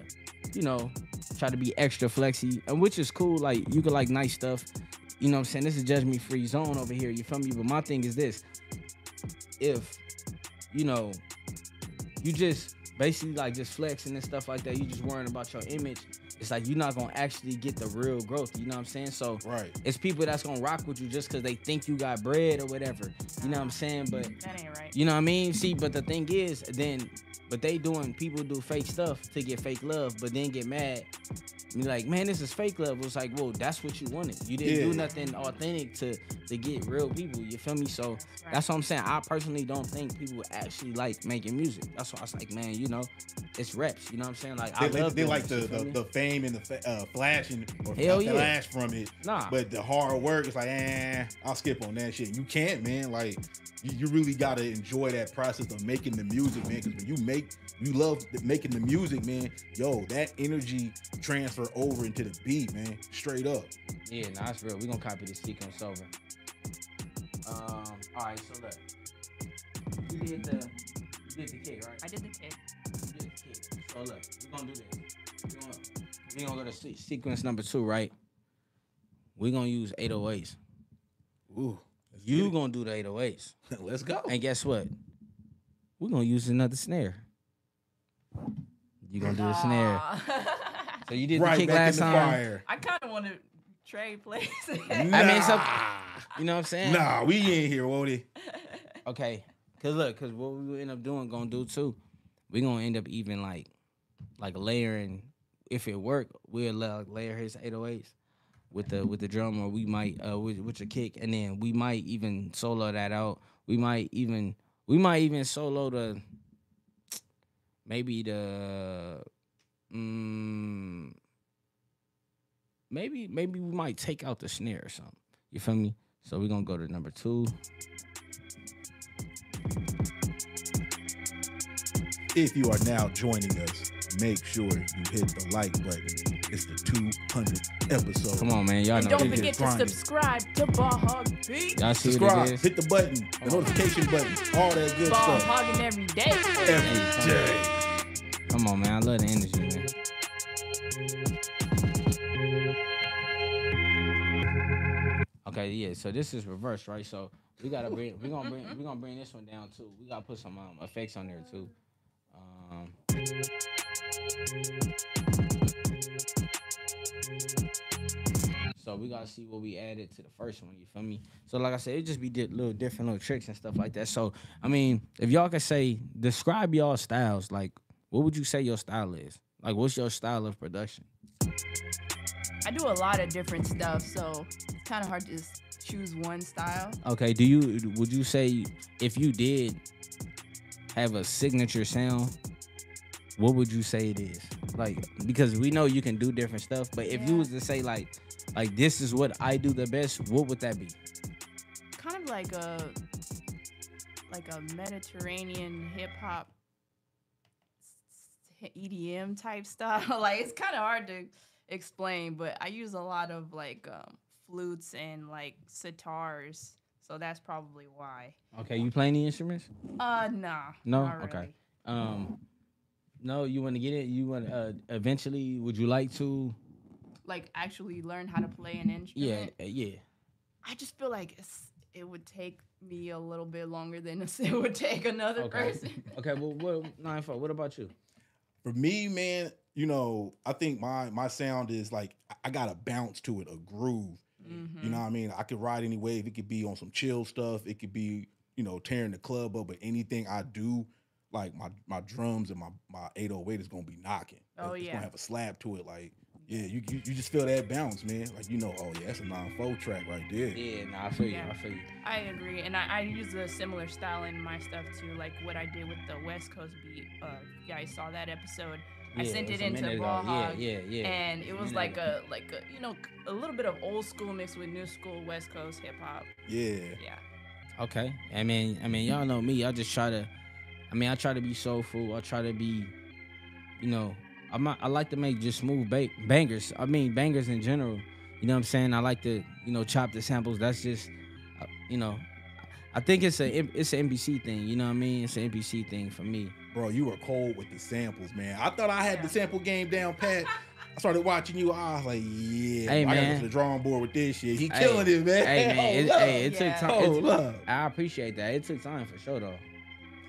you know, try to be extra flexy, and which is cool. Like, you can like nice stuff. You know what I'm saying? This is judgment free zone over here. You feel me? But my thing is this: if you know, you just basically like just flexing and stuff like that. You just worrying about your image. It's like you're not gonna actually get the real growth. You know what I'm saying? So Right. it's people that's gonna rock with you just because they think you got bread or whatever. You know what I'm saying? But that ain't right. you know what I mean? See, but the thing is, then, but they doing people do fake stuff to get fake love, but then get mad. Be like, man, this is fake love. It's like, well, that's what you wanted. You didn't do nothing authentic to to get real people. You feel me? So that's what I'm saying. I personally don't think people actually like making music. That's why I was like, man, you know, it's reps. You know what I'm saying? Like They, I they, love they like the, the, the fame and the fa- uh, flashing or Hell the yeah. flash from it. Nah. But the hard work is like, eh, I'll skip on that shit. You can't, man. Like, you, you really gotta enjoy that process of making the music, man. Because when you make, you love making the music, man. Yo, that energy transfer over into the beat, man. Straight up. Yeah, nah, that's real. We gonna copy the sequence over. Um, all right, so look, you did the, you did the kick, right? I did the kick. You did the kick. So look, we're gonna do this. We gonna, we gonna go to se- sequence number two, right? We're gonna use 808s. Ooh. You get gonna do the 808s, let's go. and guess what? We're gonna use another snare. You gonna do a snare. So you did the kick back last in the time. fire. I kind of want to trade places. I mean, it's Nah. up- You know what I'm saying? Nah, we ain't here, Wody. Okay, cause look, cause what we end up doing, gonna do too, we gonna end up even like, like layering. If it work, we'll la- layer his 808s with the with the drum, or we might uh with, with the kick, and then we might even solo that out. We might even we might even solo the maybe the mm, maybe maybe we might take out the snare or something. You feel me? So we're gonna go to number two. If you are now joining us, make sure you hit the like button. It's the 200th episode. Come on, man. Y'all and know don't it this. is forget to subscribe to Ball Hog Beat. Y'all see what Subscribe, it is? hit the button, the on. notification button, all that good Ball stuff. hogging every day. Every day. Come on, man. I love the energy, man. Okay, yeah. So this is reverse, right? So we gotta bring, we gonna bring, we gonna bring this one down too. We gotta put some um, effects on there too. Um, so we gotta see what we added to the first one. You feel me? So like I said, it just be di- little different little tricks and stuff like that. So I mean, if y'all could say, describe y'all styles. Like, what would you say your style is? Like, what's your style of production? I do a lot of different stuff, so it's kind of hard to just choose one style. Okay, do you would you say if you did have a signature sound, what would you say it is? Like because we know you can do different stuff, but if you was to say like like this is what I do the best, what would that be? kind of like a like a Mediterranean hip hop EDM type style. like it's kind of hard to explain, but I use a lot of like um, flutes and like sitars, so that's probably why. Okay, you playing the instruments? Uh, nah. No? Okay. really. Um no, you want to get it? You want uh eventually would you like to? Like actually learn how to play an instrument. Yeah, uh, yeah. I just feel like it's, it would take me a little bit longer than it would take another Okay. person. Okay, well what nine four, what about you? For me, man, you know, I think my my sound is like I- I got a bounce to it, a groove. Mhm. You know what I mean? I could ride any wave. It could be on some chill stuff. It could be, you know, tearing the club up. But anything I do, like my my drums and my my 808 is gonna be knocking. Oh, it's yeah. gonna have a slap to it. Like, yeah, you you, you just feel that bounce, man. Like you know, oh yeah, that's a non-fold track right there. Yeah, nah, I feel you. I feel you. I agree, and I, I use a similar style in my stuff too, like what I did with the West Coast beat. Uh, you guys saw that episode. I sent was it into minute ago. Raw Yeah, Hog, yeah, yeah. yeah. and it was minute like ago. a like a you know a little bit of old school mixed with new school West Coast hip hop. Yeah. Yeah, Okay. I mean, I mean, y'all know me. I just try to. I mean, I try to be soulful. I try to be, you know, I'm not, I like to make just smooth ba- bangers. I mean, bangers in general. You know what I'm saying? I like to, you know, chop the samples. That's just, uh, you know, I think it's a it's an MPC thing. You know what I mean? It's an MPC thing for me. Bro, you were cold with the samples, man. I thought I had the sample game down pat. I started watching you. I was like, yeah, Hey, I gotta go the drawing board with this shit. He Hey, killing it, man. Hey man, it, Hold hey, up. it Yeah. took time. Hold It's- up. I appreciate that. It took time for sure though.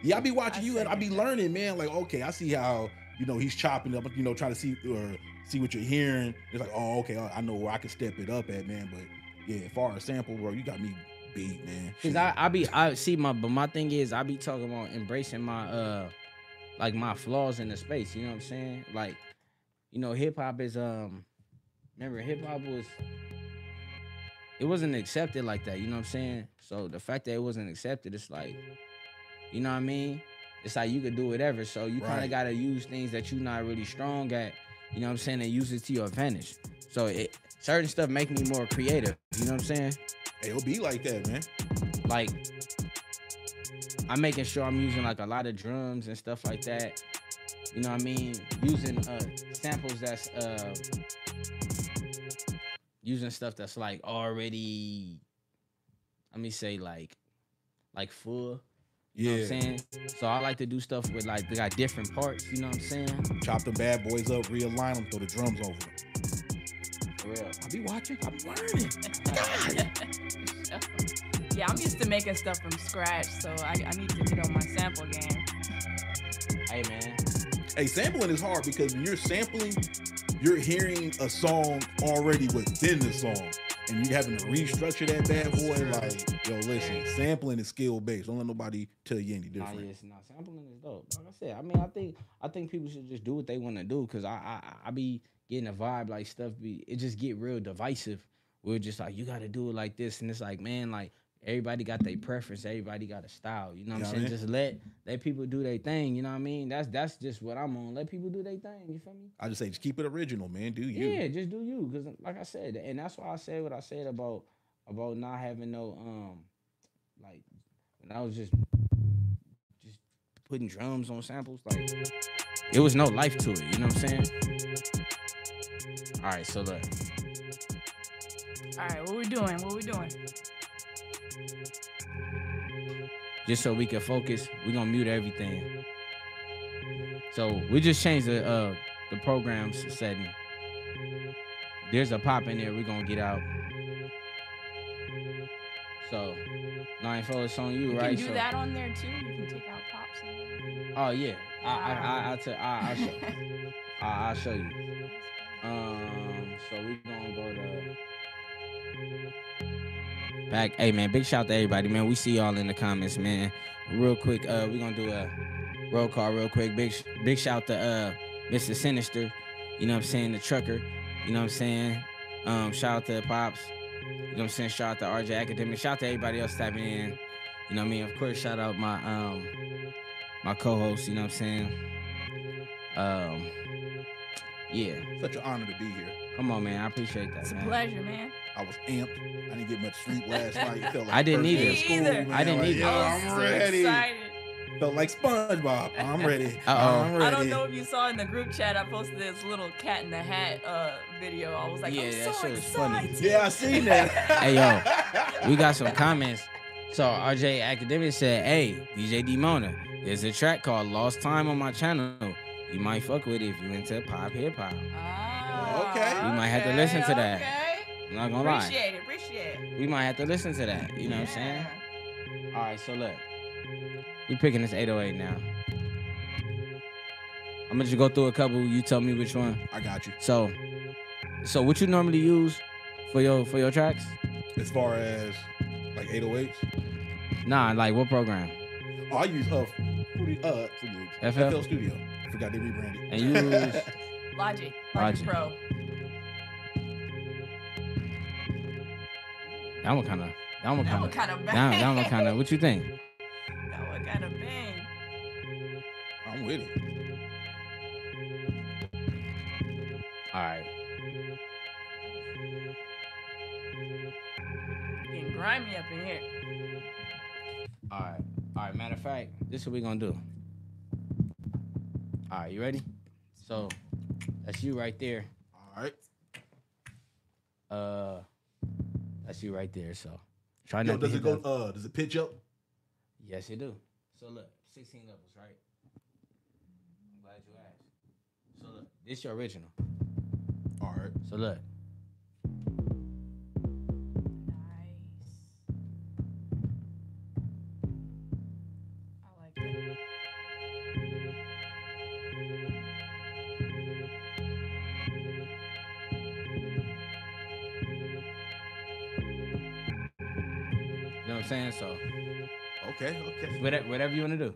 Yeah, I be watching I you and I be that. learning, man. Like, okay, I see how you know he's chopping up, you know, trying to see or see what you're hearing. It's like, oh, okay, I I know where I can step it up at, man. But yeah, as far as sample, bro, you got me beat, man. Cause I, I be I see my but my thing is I be talking about embracing my uh like my flaws in the space, you know what I'm saying? Like, you know, hip hop is um remember hip hop was it wasn't accepted like that, you know what I'm saying? So the fact that it wasn't accepted, it's like, you know what I mean? It's like you could do whatever. So you kind of gotta use things that you're not really strong at, you know what I'm saying, and use it to your advantage. So it certain stuff make me more creative, you know what I'm saying? It'll be like that, man. like I'm making sure I'm using like a lot of drums and stuff like that. You know what I mean? Using uh samples that's uh using stuff that's like already let me say like like full. You know Yeah, what I'm saying? So I like to do stuff with like they got different parts, you know what I'm saying? chop the bad boys up, realign them, throw the drums over them. For real. I be watching, I'm learning. God. yeah, I'm used to making stuff from scratch, so I, I need to get on my sample game. Hey man. Hey, sampling is hard because when you're sampling, you're hearing a song already within the song. And you having to restructure that bad boy. Like, yo, listen, sampling is skill based. Don't let nobody tell you any different. yeah, it's not sampling is dope. Like I said, I mean, I think I think people should just do what they want to do because I, I I be getting a vibe like stuff be it just get real divisive. We're just like you got to do it like this, and it's like man, like everybody got their preference, everybody got a style. You know what Yeah, I'm saying? man. Just let let people do their thing. You know what I mean? That's that's just what I'm on. Let people do their thing. You feel me? I just say, just keep it original, man. Do you? Yeah, just do you. Cause like I said, and that's why I said what I said about about not having no um like when I was just just putting drums on samples, like it was no life to it, you know what I'm saying? All right, so look. All right, what we doing? What we doing? Just so we can focus, we're gonna mute everything. So we just changed the uh the program's setting. There's a pop in there, we're gonna get out. So nine four it's on you, You right? can do so, that on there too. You can take out pops. Oh yeah. I I I I t- I I'll show, I, I'll show you. Um so we're gonna back. Hey man, big shout to everybody, man. We see y'all in the comments, man. Real quick, uh, we gonna do a roll call real quick. Big big shout to uh Mr. Sinister, you know what I'm saying, the trucker, you know what I'm saying. Um, shout out to Pops, you know what I'm saying, shout out to RJ Academic, shout out to everybody else tapping in. You know what I mean? Of course, shout out my um my co-host, you know what I'm saying? Um Yeah. Such an honor to be here. Come on, man. I appreciate that, It's a man. pleasure, man. I was amped. I didn't get much sleep last night. It felt like I didn't first day either. of school, Me either. man. I didn't Like, either. Yo, I was I'm so ready. excited. Felt like SpongeBob. I'm ready. Uh-oh. I'm ready. I don't know if you saw in the group chat. I posted this little cat in the hat uh, video. I was like, Yeah, I'm that so shit was funny. excited. Yeah, I seen that. Hey, yo, we got some comments. So RJ Academic said, "Hey, DJ D Mona, there's a track called Lost Time on my channel. You might fuck with it if you into pop hip hop. Ah, Okay. You might have to listen to that. Okay. I'm not gonna lie. Appreciate it. Appreciate it. We might have to listen to that. You know what I'm saying? All right, so look, we picking this 808 now. I'm gonna just go through a couple. You tell me which one. I got you. So, so what you normally use for your for your tracks? As far as like 808s, Nah, like what program? oh, I use uh, Fruity, uh, Fruity Loops. FL? FL Studio. Forgot they rebranded. And you use Logic. Logic, Logic. Pro. That one kind of that one That kind one of kind of that, one kind of. What you think? That one kind of bang. I'm with it. All right, Getting grimy up in here. all right, all right. Matter of fact, this is what we gonna do. All right, you ready? So that's you right there. All right. Uh, that's you right there. So try Yo, not to does hit it go? that- Uh, does it pitch up? Yes, it do. So look, 16 levels, right? I'm glad you asked. So look, this your original. All right. So look, Nice. I like that. Saying? So Okay. Okay. whatever, whatever you wanna do,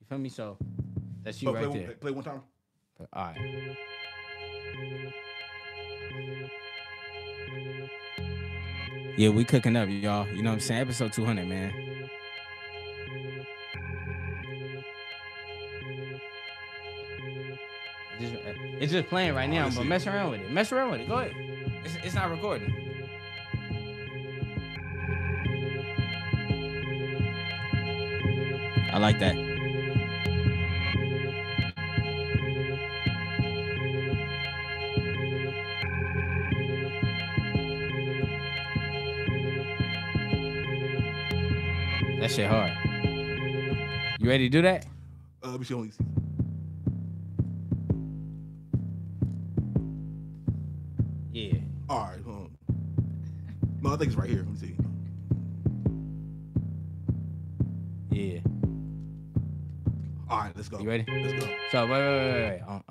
you feel me? So that's you But right play, there. one- play one time. All right. Yeah, we cooking up, y'all. You know what I'm saying? Episode 200, man. Just, uh, it's just playing right now, but Honestly. mess around with it. Mess around with it. Go ahead. It's, it's not recording. I like that. That shit hard. You ready to do that? Uh, let me see. You ready? Let's go. So wait, wait, wait, wait, wait. Um,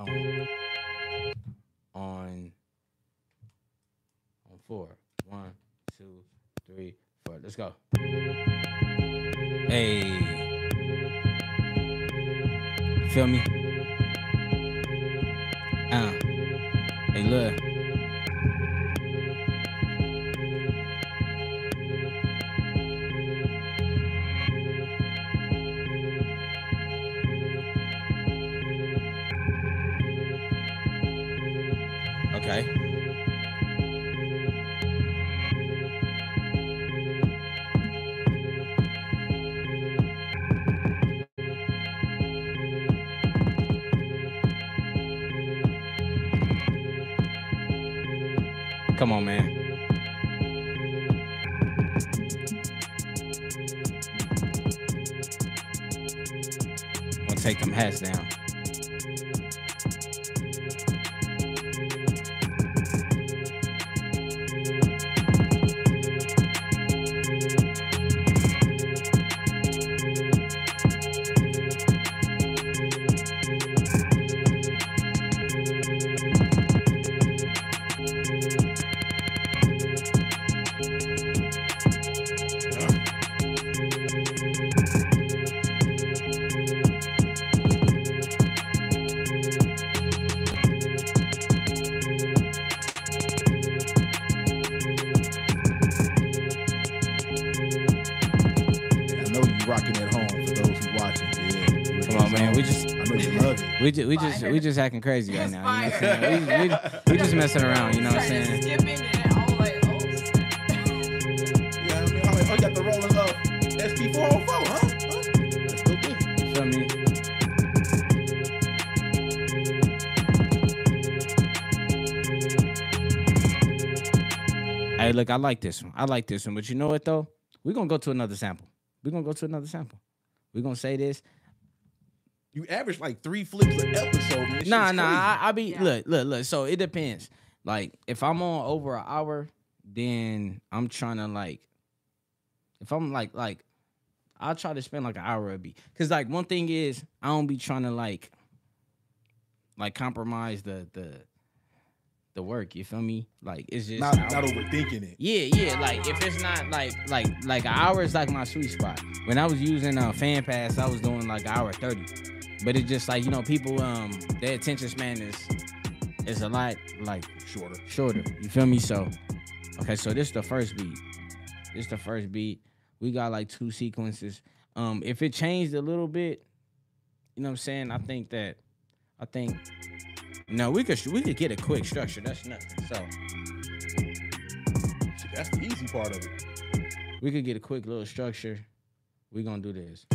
just we just Fire. just acting crazy right now. You know what I'm saying? We, we, we just messing around. You know what I'm saying? skip in and all like, oh. Yeah, I mean, oh, you got the rolling up SP404, huh? huh? That's so good. You feel me? Hey, look, I like this one. I like this one. But you know what though? We're gonna go to another sample. We're gonna go to another sample. We're gonna say this. You average like three flips an episode. Man. This Nah, nah. I, I be Yeah. look, look, look. So it depends. Like if I'm on over an hour, then I'm trying to like. If I'm like like, I'll try to spend like an hour a beat. Cause like one thing is I don't be trying to like. Like compromise the the. The work, you feel me? Like it's just not, not overthinking it. yeah, yeah. Like if it's not like like like an hour is like my sweet spot. When I was using uh fan pass, I was doing like an hour thirty. But it's just like you know people um their attention span is is a lot like Shorter. shorter. You feel me? So okay, so this is the first beat. This the first beat. We got like two sequences. Um, if it changed a little bit, you know what I'm saying? I think that I think no, we could we could get a quick structure. That's nothing. So That's the easy part of it. we could get a quick little structure. We're gonna do this.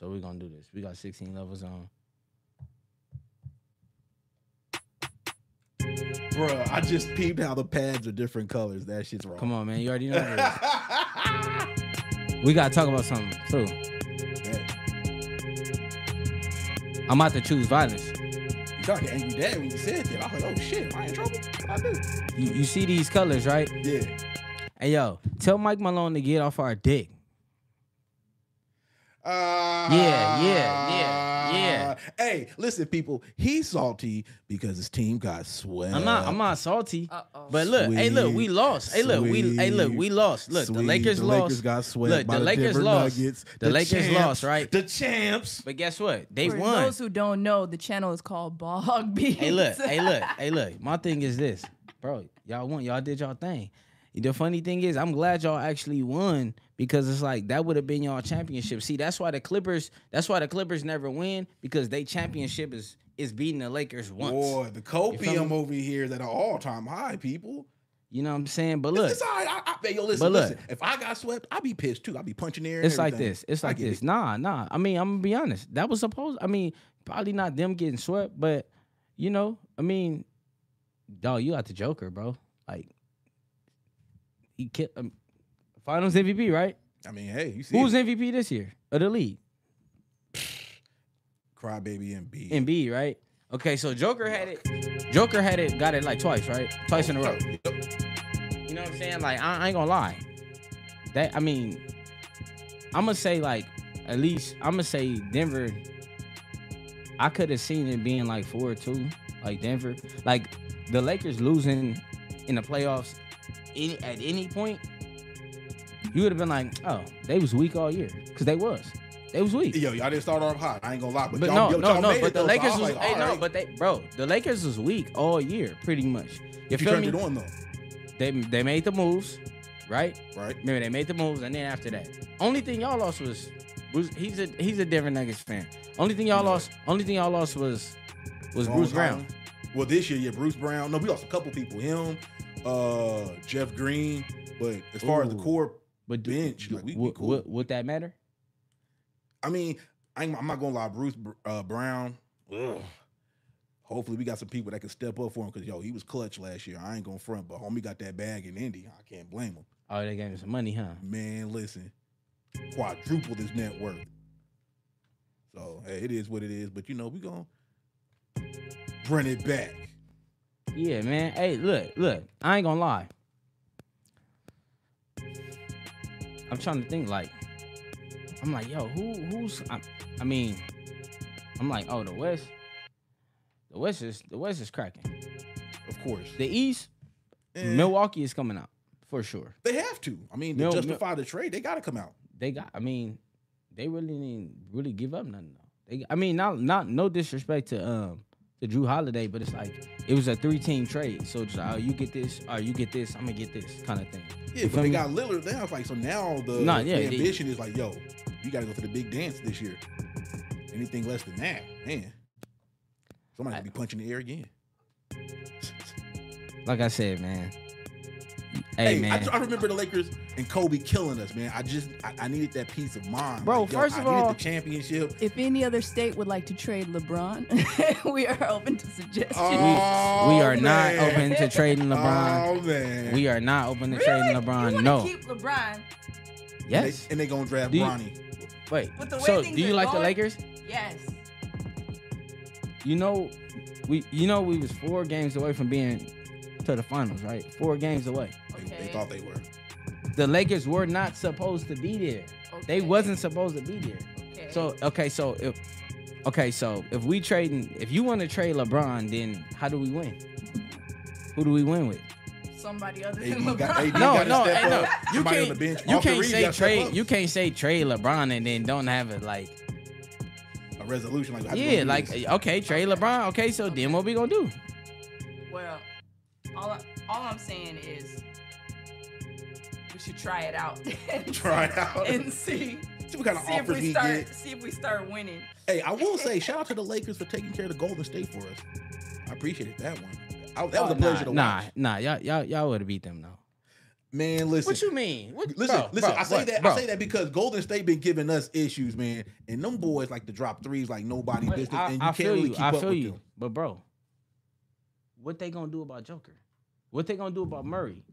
So we're gonna do this. We got 16 levels on. Bruh, I just peeped how the pads are different colors. That shit's wrong. Come on, man. You already know we gotta talk about something too. I'm about to choose violence. You like angry dad when you said that. I was like, oh shit, am I in trouble? I do. You, you see these colors, right? Yeah. Hey yo, tell Mike Malone to get off our dick. Uh, Yeah, yeah, yeah, yeah. Hey, listen, people. He's salty because his team got swept. I'm not I'm not salty. Uh-oh. But look, hey look, we lost. Hey look, we hey look, we lost. Look, the Sweet. Lakers the lost. Lakers got swept. Look, by the Lakers Denver lost. Nuggets. The Lakers champs, lost, right? The champs. But guess what? They won. For won. those who don't know, the channel is called Bog Beats. Hey look, hey look, hey look. My thing is this, bro. Y'all won. Y'all did y'all thing. The funny thing is, I'm glad y'all actually won because it's like that would have been y'all championship. See, that's why the Clippers. That's why the Clippers never win because they championship is is beating the Lakers once. Boy, the copium over here is at an all-time high, people. You know what I'm saying? But Look, it's all right. I, I, yo, listen, But look. listen. If I got swept, I'd be pissed too. I'd be punching air. and it's like this. It's like this. it. Nah, nah. I mean, I'm gonna be honest. That was supposed. I mean, probably not them getting swept, but you know, I mean, dog, you got the Joker, bro. Like he killed um, Finals MVP, right? I mean, hey, you see, Who's it. MVP this year of the league? crybaby and B. Embiid, right? Okay, so Joker had it. Joker had it. Got it like twice, right? Twice in a row. You know what I'm saying? Like I, I ain't gonna lie. That I mean, I'm gonna say like at least I'm gonna say Denver. I could have seen it being like four or two, like Denver. Like the Lakers losing in the playoffs any, at any point, you would have been like, oh, they was weak all year because they was. They was weak. Yo, y'all didn't start off hot. I ain't gonna lie, but, But y'all, no, no, y'all no. made But the though, so Lakers was, like, hey, all no, right. but they, bro, the Lakers was weak all year, pretty much. You you feel turned me? it on though, They they made the moves, right? right? Remember they made the moves, and then after that, only thing y'all lost was Bruce. He's a he's a Denver Nuggets fan. Only thing y'all lost, only thing y'all lost was was Long Bruce. Brown. Well, this year, yeah, Bruce Brown. No, we lost a couple people. Him, uh, Jeff Green. But as far as the core, But do, Bench, do- like, we- we would, cool. would, would that matter? I mean, I ain't, I'm not gonna lie, Bruce uh, Brown. Ugh. Hopefully, we got some people that can step up for him because yo, he was clutch last year. I ain't gonna front, but homie got that bag in Indy. I can't blame him. Oh, they gave him some money, huh? Man, listen, quadrupled his net worth. So hey, it is what it is. But you know, we gonna bring it back. Yeah, man. Hey, look, look. I ain't gonna lie. I'm trying to think. Like, I'm like, yo, who, who's? I, I mean, I'm like, oh, the West. The West is the West is cracking. Of course, The East, Eh, Milwaukee is coming out for sure. They have to. I mean, to Mil- Mil- justify the trade, they got to come out. They got. I mean, they really didn't really give up nothing though. They, I mean, not not no disrespect to um to Jrue Holiday, but it's like it was a three team trade. So it's like, oh, you get this, or you get this, I'm gonna get this kind of thing. Yeah, You but they me? got Lillard. They was like, so now the, Nah, the yeah, they- ambition is like, yo, you got to go to the big dance this year. Anything less than that, man, somebody gonna be punching the air again. Like I said, man. Hey, Hey, man. I, I remember the Lakers and Kobe killing us, man. I just I, I needed that peace of mind, Bro, Like, yo, first I of all- the championship. If any other state would like to trade LeBron, we are open to suggestions. Oh, we are not open to trading oh, LeBron. Oh man, We are not open to really? trading LeBron. wanna No. keep LeBron? yes. and they, and they gonna draft Do you- Bronny. Wait. With the way So, do you are like the Lakers? Yes. You know, we you know we was four games away from being to the finals, right? Four games away. They, Okay. they thought they were. The Lakers were not supposed to be there. They wasn't supposed to be there. Okay. So okay, so if okay, so if we trading, if you want to trade LeBron, then how do we win? Who do we win with? somebody other AD than LeBron. got- AD No, gotta no, step hey, no. up. You Somebody on can't. the bench. You Off can't read, say trade. You can't say trade LeBron and then don't have it like a resolution. Like, yeah, like this? okay, trade LeBron. Okay, so then what we gonna do? Well, all, I, all I'm saying is we should try it out. and Try see- it out. and see. See what kind of See if offers we we start. get. See if we start winning. Hey, I will say, shout out to the Lakers for taking care of the Golden State for us. I appreciated that one. I, that was oh, a Oh, pleasure nah, to nah, watch. Nah, nah, y'all y'all y'all would have beat them though. Man, listen. What you mean? What, Listen, bro, listen. bro, I say what, that. bro. I say that because Golden State been giving us issues, man. And them boys like to drop threes like nobody Wait, business, I, and you I can't really you. keep I up feel with you. them. But bro, what they gonna do about Joker? What they gonna do about Murray?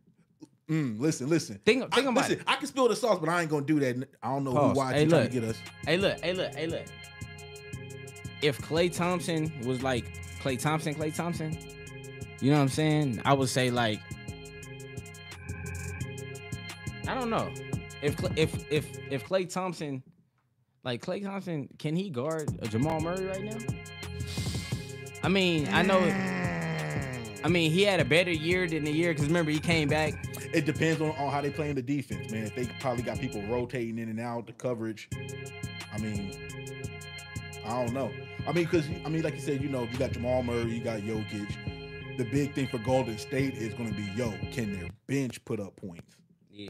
Mm, listen, listen. Think- think I, about listen, it. I can spill the sauce, but I ain't gonna do that. I don't know Pause. who watching Hey, trying to get us. Hey, look, hey, look, hey, look. If Klay Thompson was like Klay Thompson, Klay Thompson, you know what I'm saying? I would say like, I don't know. If if if if Klay Thompson, like Klay Thompson, can he guard a Jamal Murray right now? I mean, I know. I mean, he had a better year than the year because remember he came back. It depends on, on how they play in the defense, man. If they probably got people rotating in and out, the coverage. I mean, I don't know. I mean, because I mean, like you said, you know, you got Jamal Murray, you got Jokic. The big thing for Golden State is going to be, yo, can their bench put up points? Yeah.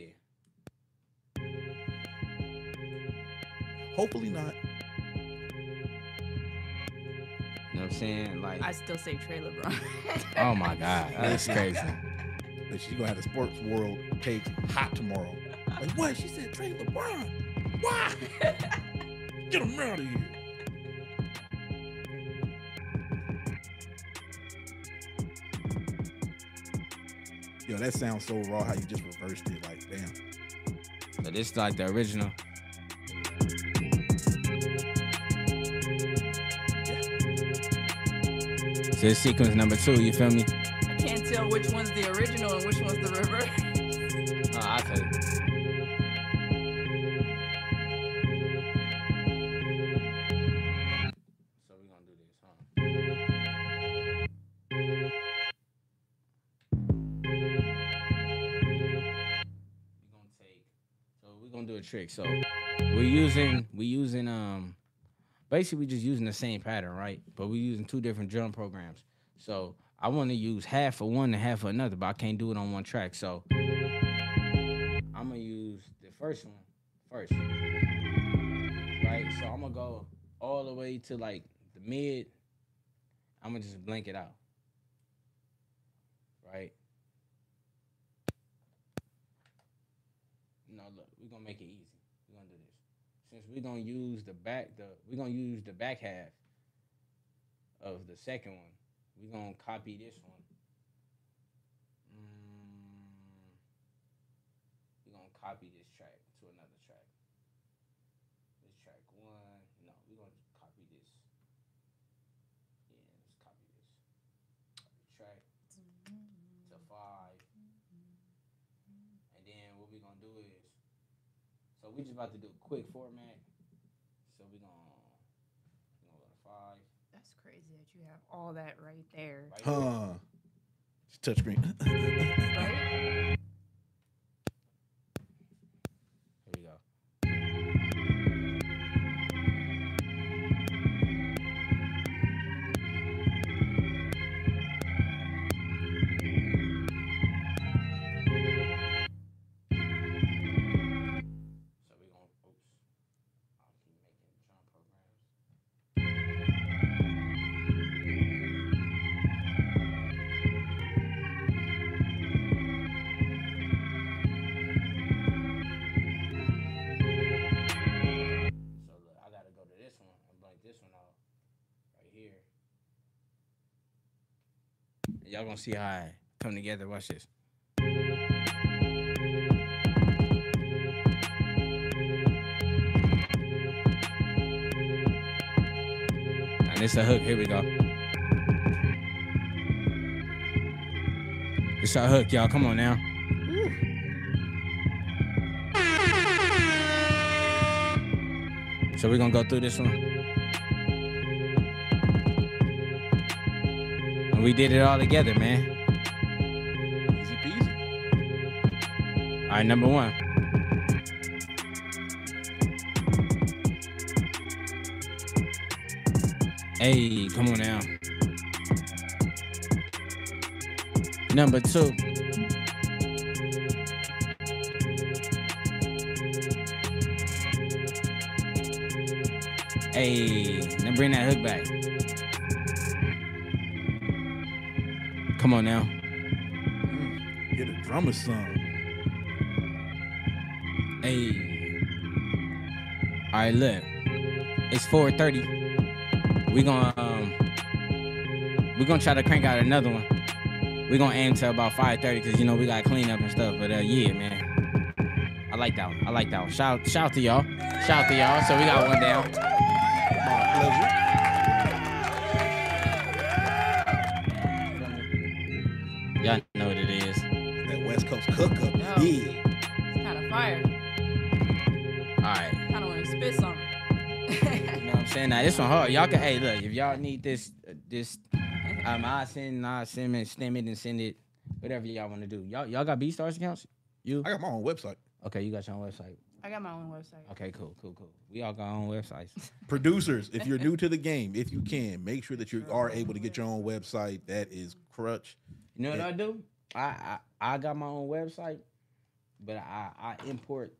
Hopefully not. You know what I'm saying? Like, I still say Trey LeBron. oh my God, that's crazy. But she's gonna have the sports world takes hot tomorrow. Like what? She said Trey LeBron. Why? Get him out of here. Yo, that sounds so raw how you just reversed it. Like, damn. But this is like the original. So this sequence number two, you feel me? I can't tell which one's the original and which one's the reverse. Oh, I'll tell you. So we gonna do this, huh? We gonna take. So we're gonna do a trick. So we're using we using um basically we're just using the same pattern, right? But we're using two different drum programs. So I want to use half for one and half for another, but I can't do it on one track. So I'm gonna use the first one first. Right? So I'm gonna go all the way to like the mid. I'm gonna just blank it out. Right? No, look, we're gonna make it easy. We're gonna do this. Since we're gonna use the back the we're gonna use the back half of the second one, we're gonna copy this one. Mm, we're gonna copy this track to another track. This track one. No, we're gonna copy this. Yeah, let's copy this. Track to five. And then what we're gonna do is so we just about to do a quick format. So we're gonna, we gonna go to five. That's crazy that you have all that right there. Huh. It's touchscreen. Right? Y'all gonna see how I come together. Watch this. And it's a hook. Here we go. It's a hook, y'all. Come on now. So we're gonna go through this one. We did it all together, man. Easy peasy. All right, number one. Hey, come on now. Number two. Hey, now bring that hook back. Come on now. Mm, Get a drummer song. Hey. All right, look. It's 4:30. We gonna um, we gonna try to crank out another one. We gonna aim to about 5:30 because you know we gotta clean up and stuff. But uh, yeah, man. I like that one. I like that one. Shout shout out to y'all. Shout out to y'all. So we got one down. This one hard. Y'all can hey look if y'all need this uh, this um I send I send it stem it and send it whatever y'all want to do. Y'all y'all got BeatStars accounts? You I got my own website. okay? You got your own website. I got my own website. Okay, cool, cool, cool. We all got our own websites. Producers, if you're new to the game, if you can, make sure that you are able to get your own website. That is crutch. You know what I do? I, I I got my own website, but I I import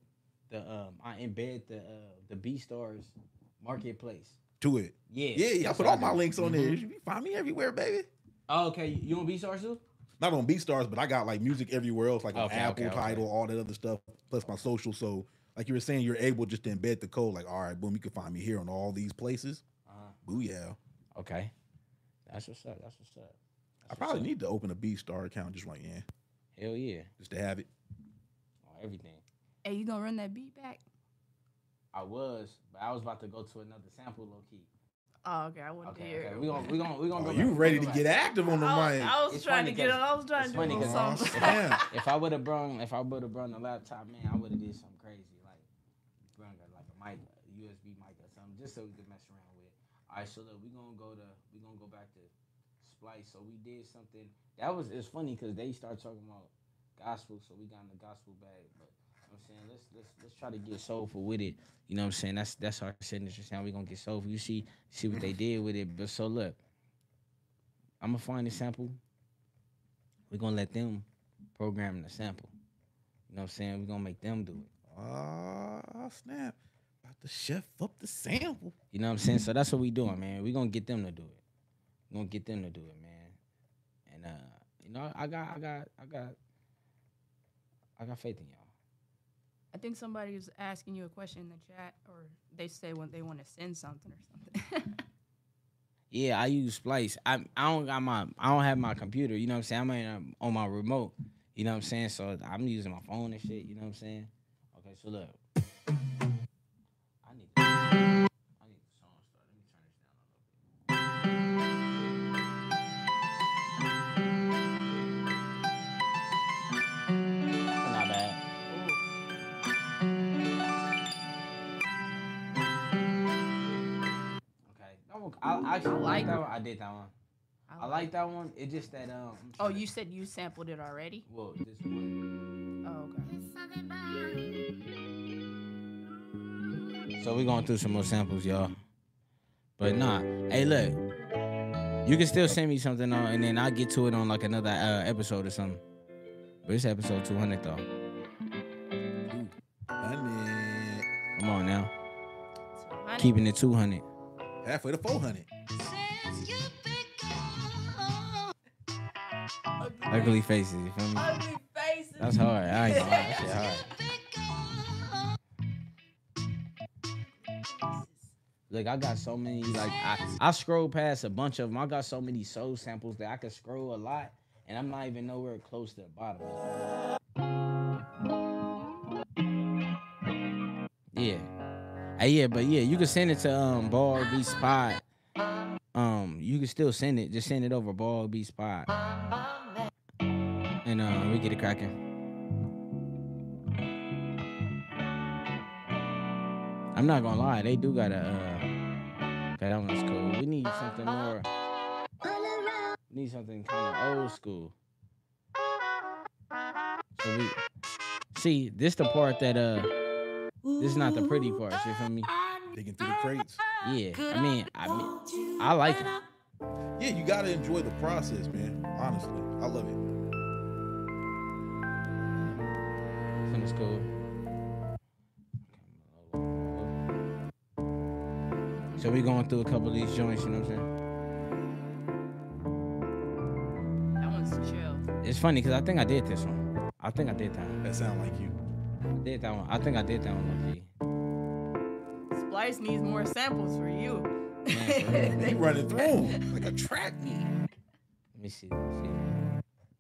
the um I embed the uh the BeatStars marketplace. To it. Yeah, Yeah, yeah. I put all my links on there. Mhm. You find me everywhere, baby. Oh, okay, you on BeatStars too? Not on BeatStars, but I got like music everywhere else, like on Apple, okay, okay. Title, all that other stuff, plus my social. So, like you were saying, you're able just to embed the code. Like, all right, boom, you can find me here on all these places. Uh-huh. Booyah. Okay, that's what's up. That's what's up. I probably up. need to open a BeatStar account just right yeah, Hell yeah, just to have it. on everything. Hey, you gonna run that beat back? I was, but I was about to go to another sample low key. Oh, okay. I wanted to Okay, hear. okay. We gonna we gonna we gonna Oh, go. you back. ready to get active on the I was, mic? I was It's trying funny to get. 'cause- I was trying to do a 'cause little I'm something. If I would have brung if I would have brung the laptop, man, I would have did something crazy, like brung a, like a mic, a USB mic or something, just so we could mess around with. All right, so look, we gonna go to we gonna go back to Splice. So we did something that was it's funny because they start talking about gospel, so we got in the gospel bag. But you know what I'm saying let's let's let's try to get soulful with it. You know what I'm saying? That's that's our signature sound. We're gonna get soulful. You see see what they did with it. But so look, I'm gonna find the sample. We're gonna let them program the sample. You know what I'm saying? We're gonna make them do it. Ah, snap. About to chef up the sample. You know what I'm saying? So that's what we doing, man. We're gonna get them to do it. We're gonna get them to do it, man. And uh, you know, I got I got I got I got faith in y'all. I think somebody was asking you a question in the chat, or they say when they want to send something or something. Yeah, I use Splice. I I don't got my I don't have my computer. You know what I'm saying? I'm in, um, on my remote. You know what I'm saying? So I'm using my phone and shit. You know what I'm saying? Okay, so look. That one. I did that one. I like that one. It's just that um. Oh, trying to- you said you sampled it already? Well, this one. Oh, okay. So we're going through some more samples, y'all. But nah, hey, look, you can still send me something on, and then I'll get to it on like another uh, episode or something. But it's episode 200 though. Honey. Come on now, So, honey, keeping it 200. Halfway to 400. Ugly faces, you feel me? ugly faces. That's hard. I ain't gonna lie, that hard. Look, I got so many like I, I scroll past a bunch of them. I got so many soul samples that I could scroll a lot, and I'm not even nowhere close to the bottom. Yeah. Hey, yeah, but yeah, you can send it to um Ball B Spot. Um, you can still send it. Just send it over Ball B Spot, and uh, we get it cracking. I'm not gonna lie, they do got a. Uh, okay, that one's cool. We need something more. Need something kind of old school. So we see this the part that uh, this is not the pretty part. You feel me? Digging through the crates. Yeah, I mean, I mean, I like it. Yeah, you gotta enjoy the process, man. Honestly, I love it. Some is cool. So we going through a couple of these joints, you know what I'm saying? That one's chill. It's funny because I think I did this one. I think I did that one. That sound like you. I did that one. I think I did that one. Low-key. Splice needs more samples for you. Man, for real. He running through like a track meet. Let me see. Let me see.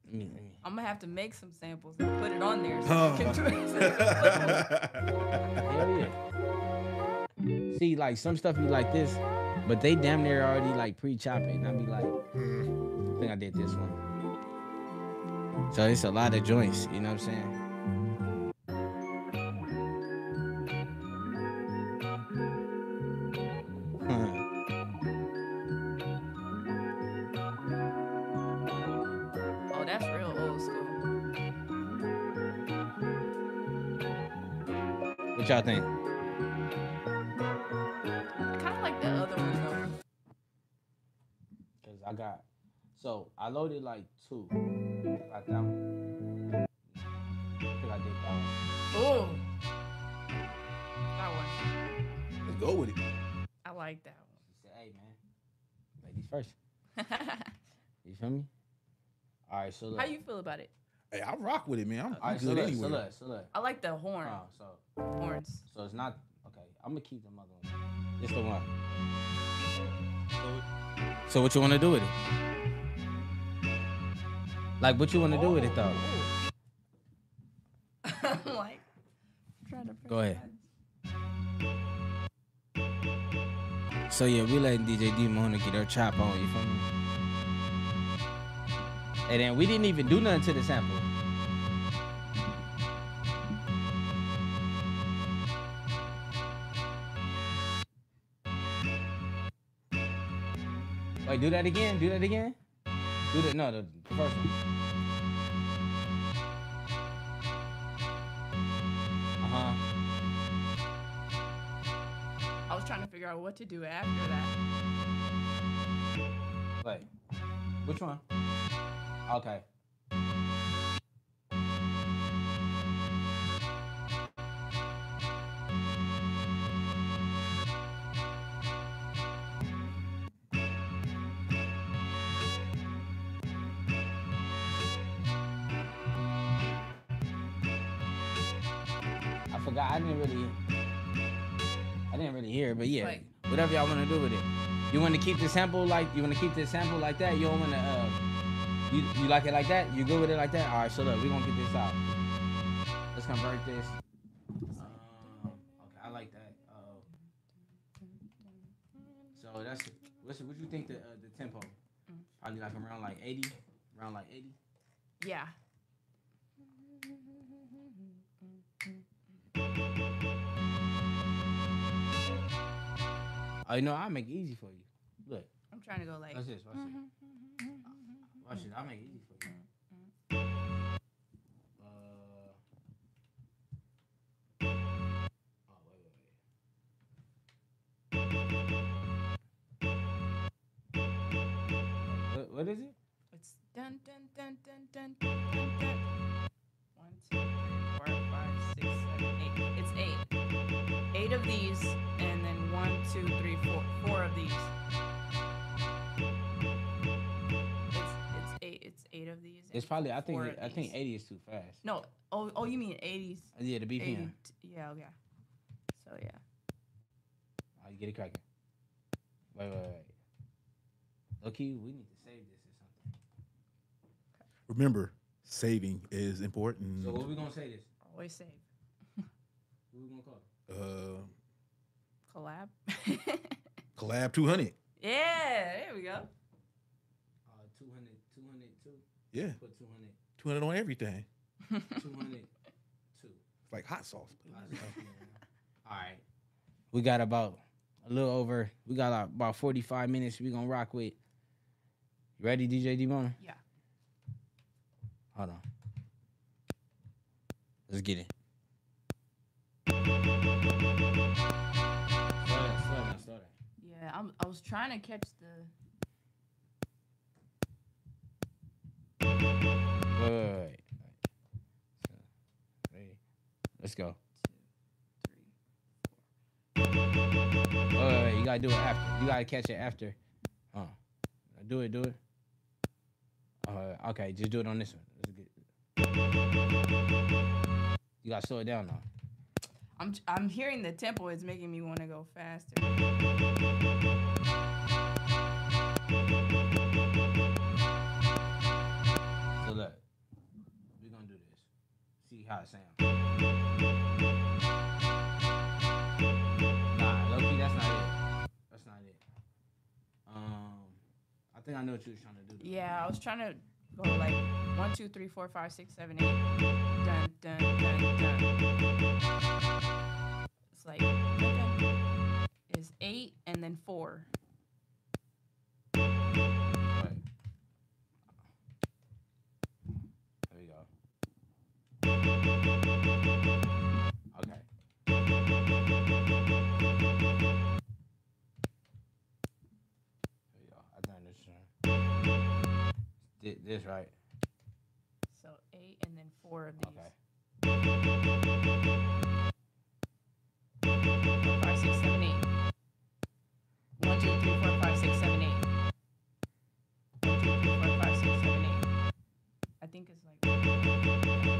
Let me, let me. I'm gonna have to make some samples and put it on there so Huh. you can do it. Hell yeah. See, like some stuff be like this, but they damn near already like pre-chop it. And I be like, mm. I think I did this one. So it's a lot of joints, you know what I'm saying? Y'all think? I kind of like the other one Cause I got, so I loaded like two. Got that one. I think I did that one. though. Ooh. That one. Let's go with it. I like that She said, "Hey man, ladies first. You feel me? All right, so look. How you feel about it? Hey, I rock with it, man. I'm, I'm right, so good look, anyway. so look, so look. I like the horn. Oh, so Horns. so it's not okay. I'm gonna keep the mother one. It's the one. So what you want to do with it? Like what you want to do with it though? Oh. I'm like trying to. Go ahead. So yeah, we letting DJ D Mona get her chop on. You feel me? And then we didn't even do nothing to the sample. Do that again. Do that again. Do that. No, the, the first one. Uh huh. I was trying to figure out what to do after that. Wait. Which one? Okay. Whatever y'all want to do with it. You want to keep the sample like you want to keep the sample like that. You don't want to. Uh, you you like it like that? You good with it like that? All right. So look, we gonna get this out. Let's convert this. Um, okay, I like that. Uh, so that's what's what you think the uh, the tempo? Probably like around like eighty, around like eighty. Yeah. Oh, I know, I make it easy for you. Look. I'm trying to go like. Watch this. Watch mm-hmm. this. Watch it. Mm-hmm. I make it easy for you. Mm-hmm. Uh, what is it? It's dun dun dun dun dun dun dun. dun. One, two. Two, three, four. Four of these. It's it's eight. It's eight of these. It's and probably. I think. it- I think eighty is too fast. No. Oh oh, you mean eighties? Yeah, the BPM. 80, yeah, okay. So yeah. Oh, you get it cracking. Wait, wait, wait. Okay. we need to save this or something. remember, saving is important. So what we gonna say this? Always save. What we gonna call it? uh, Collab. collab 200. yeah, there we go. Uh, 200, 202. Yeah, Put 200, 200 on everything. 202. It's like hot sauce. Hot sauce. All right. We got about a little over. We got about forty five minutes. We gonna rock with. You ready, DJ D Mona? Yeah. Hold on. Let's get it. I'm, I was trying to catch the. Wait, wait, wait. So, ready? Let's go. Two, three. Wait, wait, wait. You gotta do it after. You gotta catch it after. Uh, do it, do it. Uh, okay, just do it on this one. Let's get. You gotta slow it down now. I'm I'm hearing the tempo is making me want to go faster. How it sounds. Nah, Loki, that's not it. That's not it. Um, I think I know what you was trying to do. though. Yeah, I was trying to go like one, two, three, four, five, six, seven, eight. Dun dun dun dun. It's like dun, dun. is eight and then four. I think this one. Thi- This right. So eight and then four of these. Okay. Four, five, six, seven, eight. One, two, three, four, five, six, seven, eight. One, two, three, four, five, six, seven, eight. I think it's like.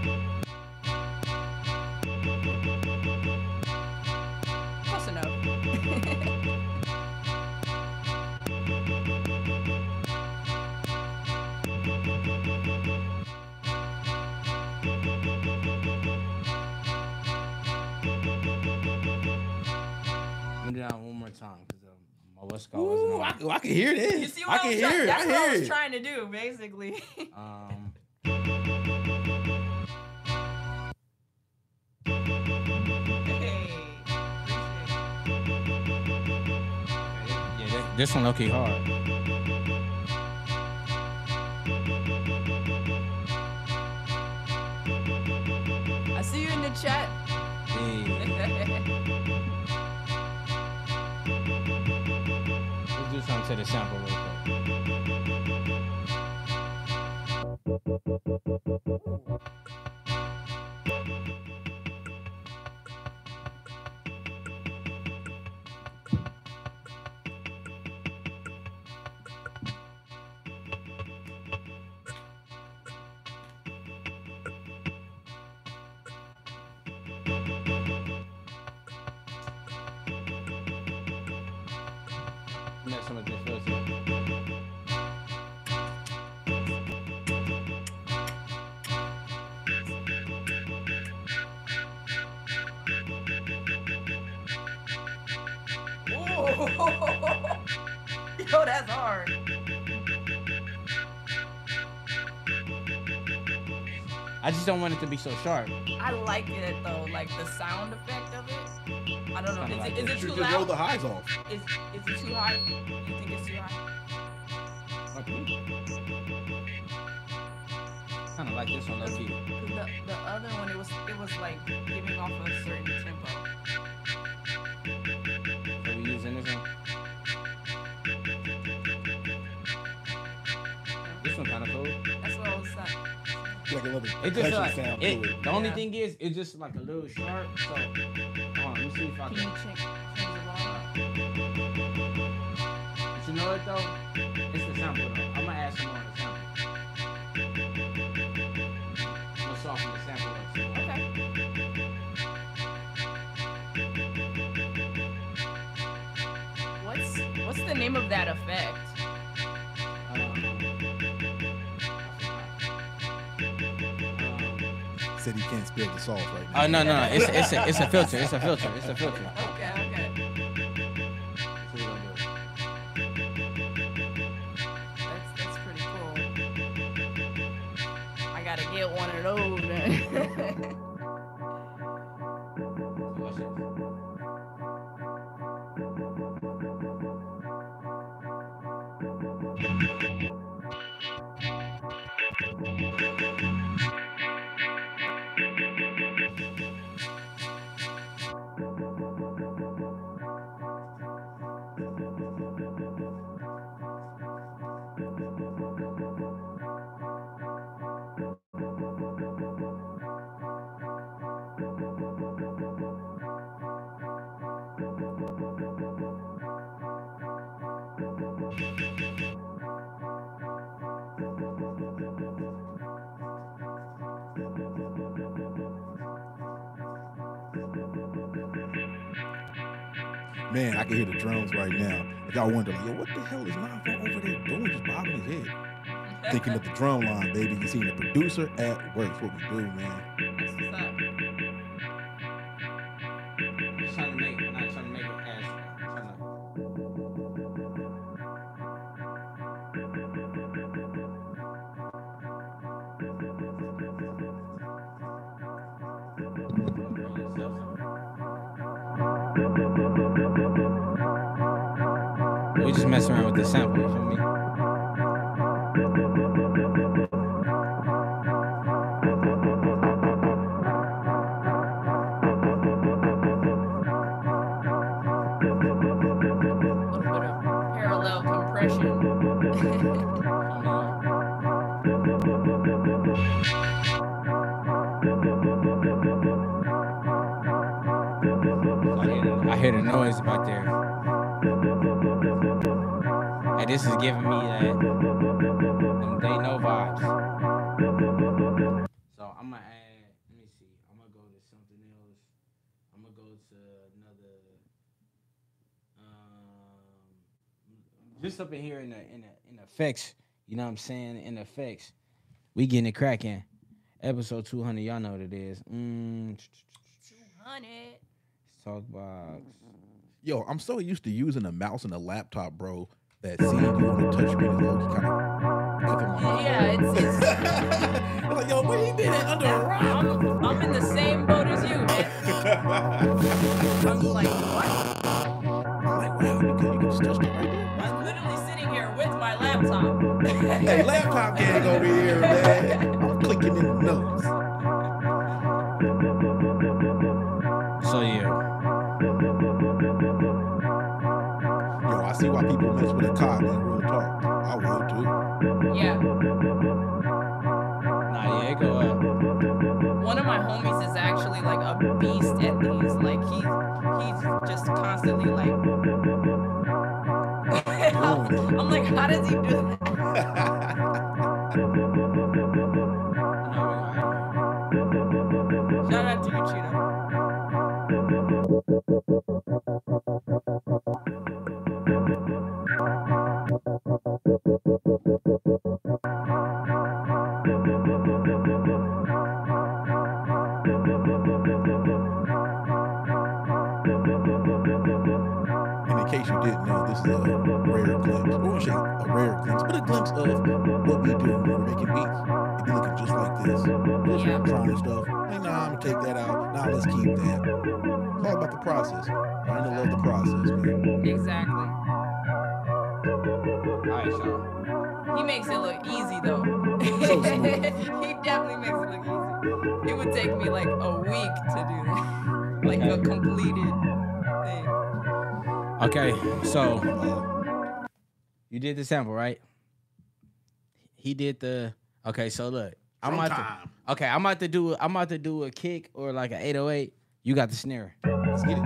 Let me do that one more time because um, my what's it called wasn't Ooh, on. I, I can hear this. You see I what I, can was hear trying? it. That's I what I hear was it. trying to do, basically. Um, hey. yeah, this, this one okay hard. I see you in the chat. Yeah. to the sample real quick. Just don't want it to be so sharp. I like it though, like the sound effect of it. I don't know. Kinda Is like it, is this. it You too just roll loud? the highs off. Is, is it too high? You think it's too high? Okay. Kind of like this one, low key. 'Cause the, the other one, it was it was like giving off a certain It just percussion like sound it, to the only Yeah. thing is it's just like a little sharp. So hold on, let me see if I Can you can. change, change the volume? But you know what though? Said he can't spill the sauce right uh, now. Oh no, no, no. It's it's a, it's a filter. It's a filter. It's a filter. Y'all wonder, like, yo, what the hell is Nine Four over there doing? Just bobbing his head. Thinking of the drum line, baby. You seen the producer at work. That's what we do, man. What's. Trying to make, not trying to make it We just messing around with the sample, you feel me? A little bit of parallel compression. I hear, the, I hear the noise back there. And this is giving me that them they know vibes. So I'm gonna add, let me see. I'm gonna go to something else. I'm gonna go to another um just up in here in the in the in the effects, you know what I'm saying? In the effects. We getting it cracking. Episode 200, y'all know what it is. Mm, 200. talk box. Yo, I'm so used to using a mouse and a laptop, bro, that seeing you on the touchscreen is low kind of effing my Yeah, it's, it's I'm like, yo, where he been at under a rock? I'm, I'm in the same boat as you, man. I'm like, what? I'm like, wow, you can, you can just touch it right there. I'm literally sitting here with my laptop. Hey, laptop gang over here, man. I'm clicking in the notes. People mess with a cop. Real talk. I would too. yeah. Nah, yeah, go up. One of my homies is actually like a beast at these. Like he he's just constantly like I'm like, how does he do that? Shout out to you, Cheetah. What we do when we're making beats. It be looking just like this. Just Yeah. trying stuff. Like, nah, I'm gonna take that out. Nah, let's keep that. It's all about the process. Learn to love the process, man. Exactly. Alright, so He makes it look easy though. So he definitely makes it look easy. It would take me like a week to do that. Like a completed thing. Okay, so uh, you did the sample, right? He did the okay, so look. I'm about to. Okay, I'm about to do I'm about to do a kick or like an 808. You got the snare. Let's get it.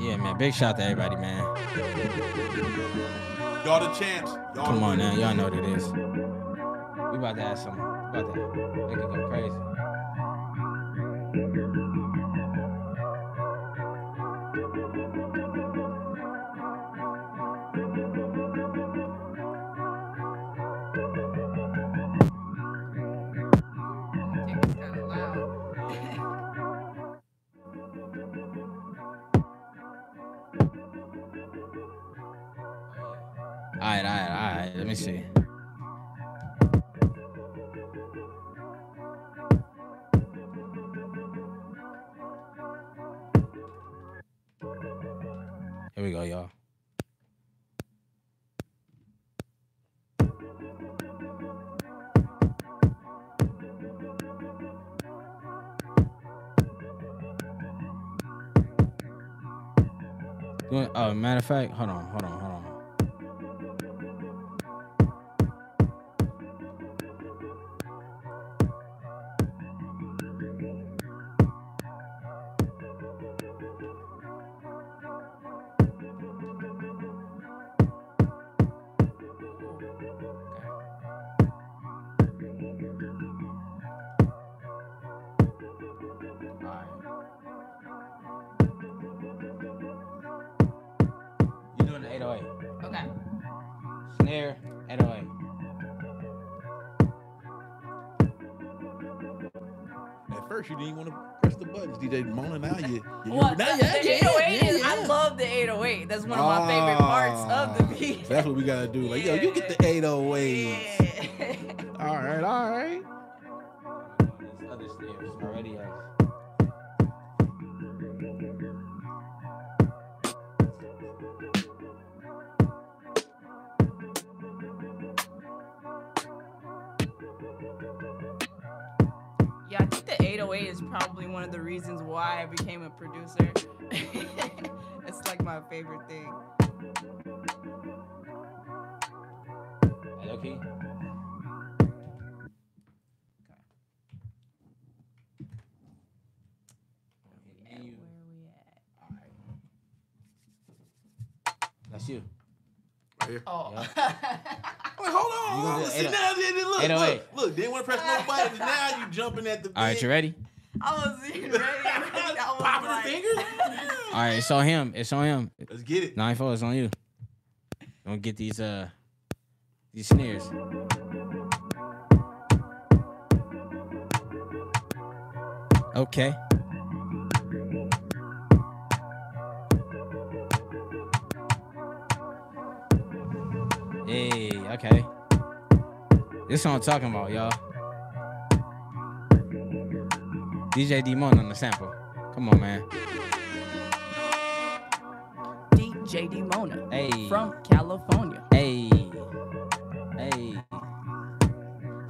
Yeah, man. Big shout to everybody, man. Y'all the champs. Y'all Come on now, y'all know what it is. We about to have some about to make it go crazy. Of fact, hold on, hold on, hold on. Jumping at the All right, you ready? I wasn't ready. I was Popping like, the fingers. All right, it's on him. It's on him. Let's get it. Nine four, it's on you. Don't get these uh these snares. Okay. Hey, okay. This is what I'm talking about, y'all. DJ D-Mona on the sample. Come on, man. DJ D Mona Hey. from California. Hey. Hey.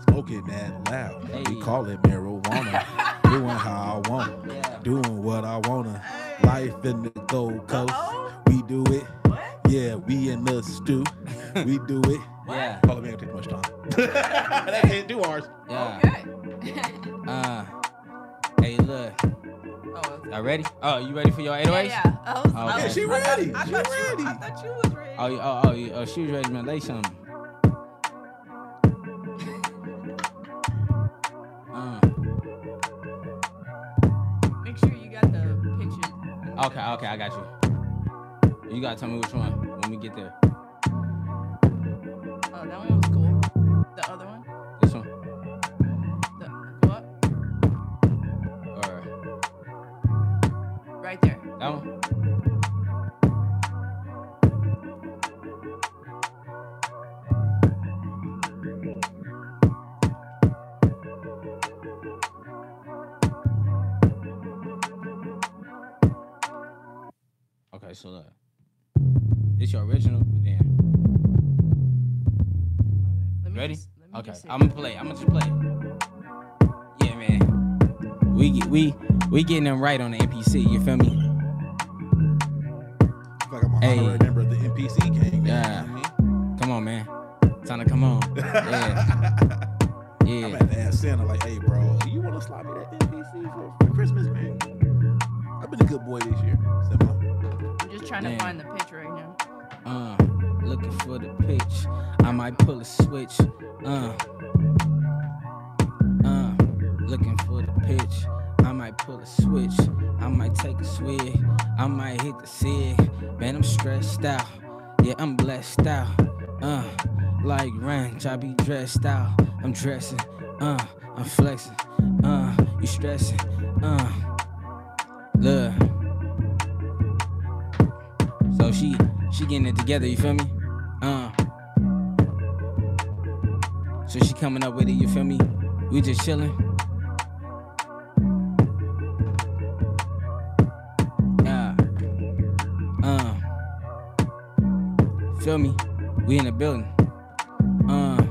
Smoke it that loud. Hey. We call it marijuana. Doing how I want. Yeah. Doing what I wanna. Life in the Gold Coast. Uh-oh. We do it. What? Yeah, we in the stew. we do it. Yeah. Call it man, take much time. that can't do ours. Yeah. Okay. Uh. Hey, look. oh, okay. Y'all ready? Oh, you ready for your 808s? Yeah, yeah. I was, Oh, okay. Yeah, she I thought- ready. I She thought ready. You, I thought you was ready. Oh, you- oh, oh, oh, she was ready to lay something. Uh, Make sure you got the picture. okay, okay, I got you. You gotta tell me which one when we get there. Oh, that one was cool. The other one. Right there. that one? Okay, so look. It's your original, then. Let me Ready? just- let me Okay. I'm gonna play. I'm gonna just play. Yeah, man. We get we we getting them right on the MPC. You feel me? Like I'm a Hey. member of the MPC gang. Yeah. Man. Come on, man. Time to come on. Yeah, yeah. I'm yeah. at to ask Santa, like, hey, bro, you want to slide me that MPC for, for Christmas, man? I've been a good boy this year. Semi. I'm just trying Man. to find the pitch right now. Uh, looking for the pitch. I might pull a switch. Uh, uh, looking for the pitch. I might pull a switch. I might take a swig. I might hit the sig. Man, I'm stressed out. Yeah, I'm blessed out. Uh, like ranch, I be dressed out. I'm dressing. Uh, I'm flexing. Uh, you stressing. Uh, look. So she she getting it together, you feel me? Uh So she coming up with it, you feel me? We just chilling. Feel me? We in the building. Uh.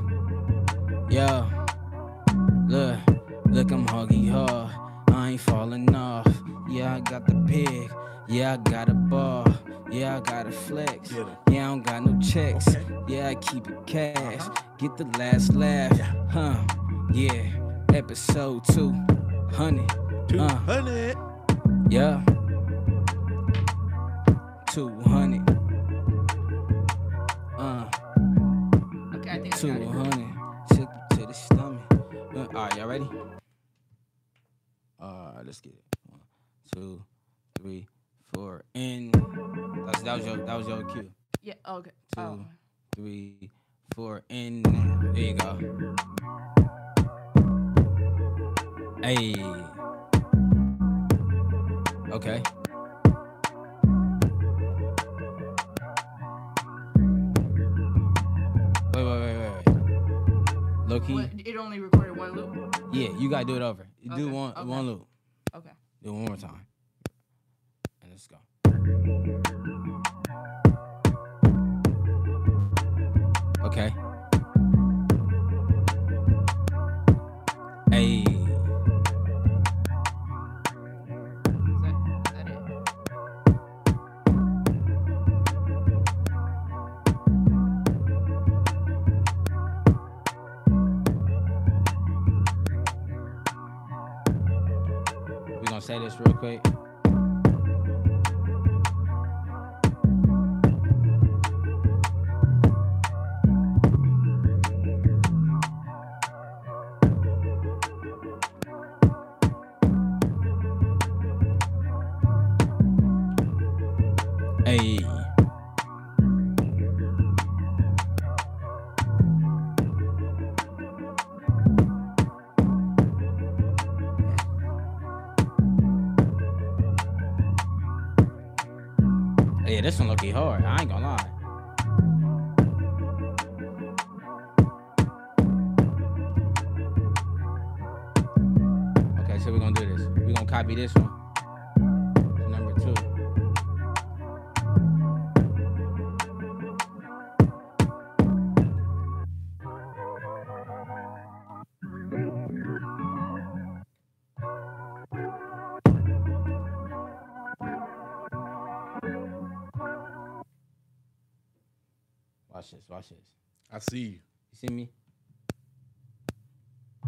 Yeah. Look, look, I'm huggy hard. I ain't falling off. Yeah, I got the pig. Yeah, I got a ball. Yeah, I got a flex. Yeah, I don't got no checks. Okay. Yeah, I keep it cash. Get the last laugh. Huh. Yeah. Episode 200. Two Uh. hundred. Yeah. 200. 200. Sick to the stomach. Uh, all right, y'all ready? All right, let's get it. One, two, three, four, and that's, that was your that was your cue. Yeah. Okay. Two, Oh. three, four, and. There you go. Hey. Okay. Low key. What, it only recorded one loop. Yeah, you gotta do it over. You do one okay. one loop. Okay. Do it one more time. And let's go. Okay. Real quick. This one look hard. I ain't gonna lie. Okay, so we're gonna do this. We're gonna copy this one. Watch this, watch this. I see you. You see me?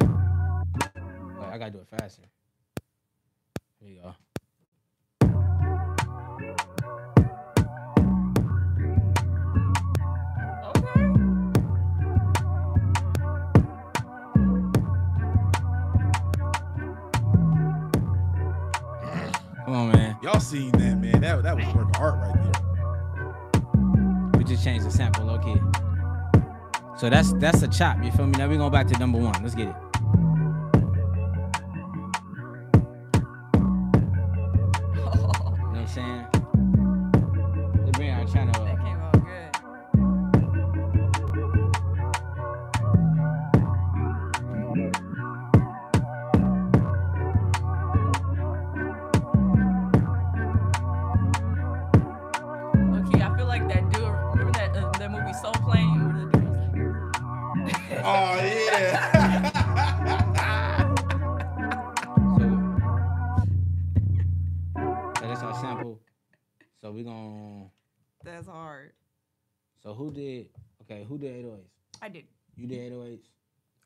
Wait, I gotta do it faster. Here you go. Okay. Come on, man. Y'all seen that, man? That that was work of art right there. We just changed the sample, okay. So that's that's a chop. You feel me? Now we going back to number one. Let's get it.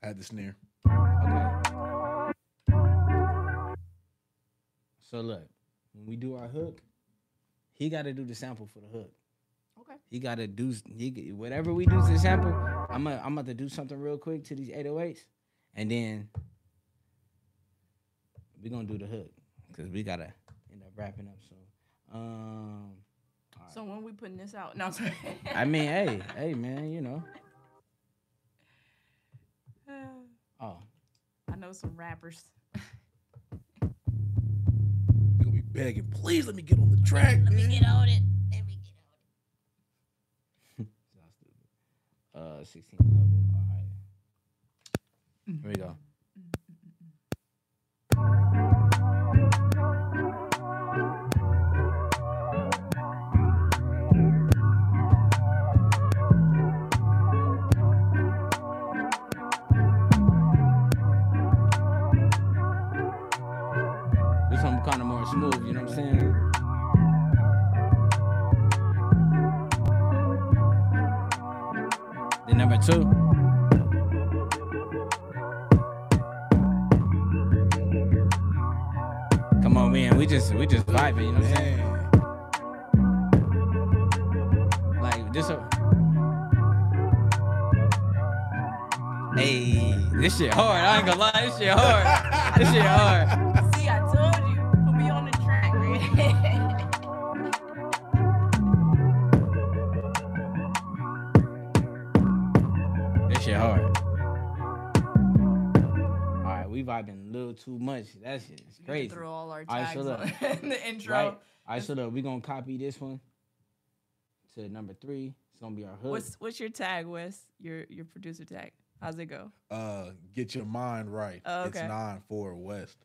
Had the snare. Okay. So look, when we do our hook, he got to do the sample for the hook. Okay. He got to do he, whatever we do to the sample. I'm gonna I'm about to do something real quick to these 808s, and then we're gonna do the hook because we gotta end up wrapping up. So, um, So when we putting this out? No, I mean, hey, hey, man, you know, oh, I know some rappers. They gonna be begging, please let me get on the track. Let me get on it. Let me get on sounds stupid. Uh, 16 level. All right. Here we go. Number two. Come on, man. We just we just vibing, you know what I'm saying? Like this. Hey, this shit hard. I ain't gonna lie, this shit hard. this shit hard. Too much. That's shit is crazy. Throw all our All right, tags so look. on in the intro. Right. All right, so look, we gonna copy this one to number three. It's gonna be our hook. What's what's your tag, Wes? Your your producer tag. How's it go? Uh, get your mind right. Oh, It's okay. nine four west.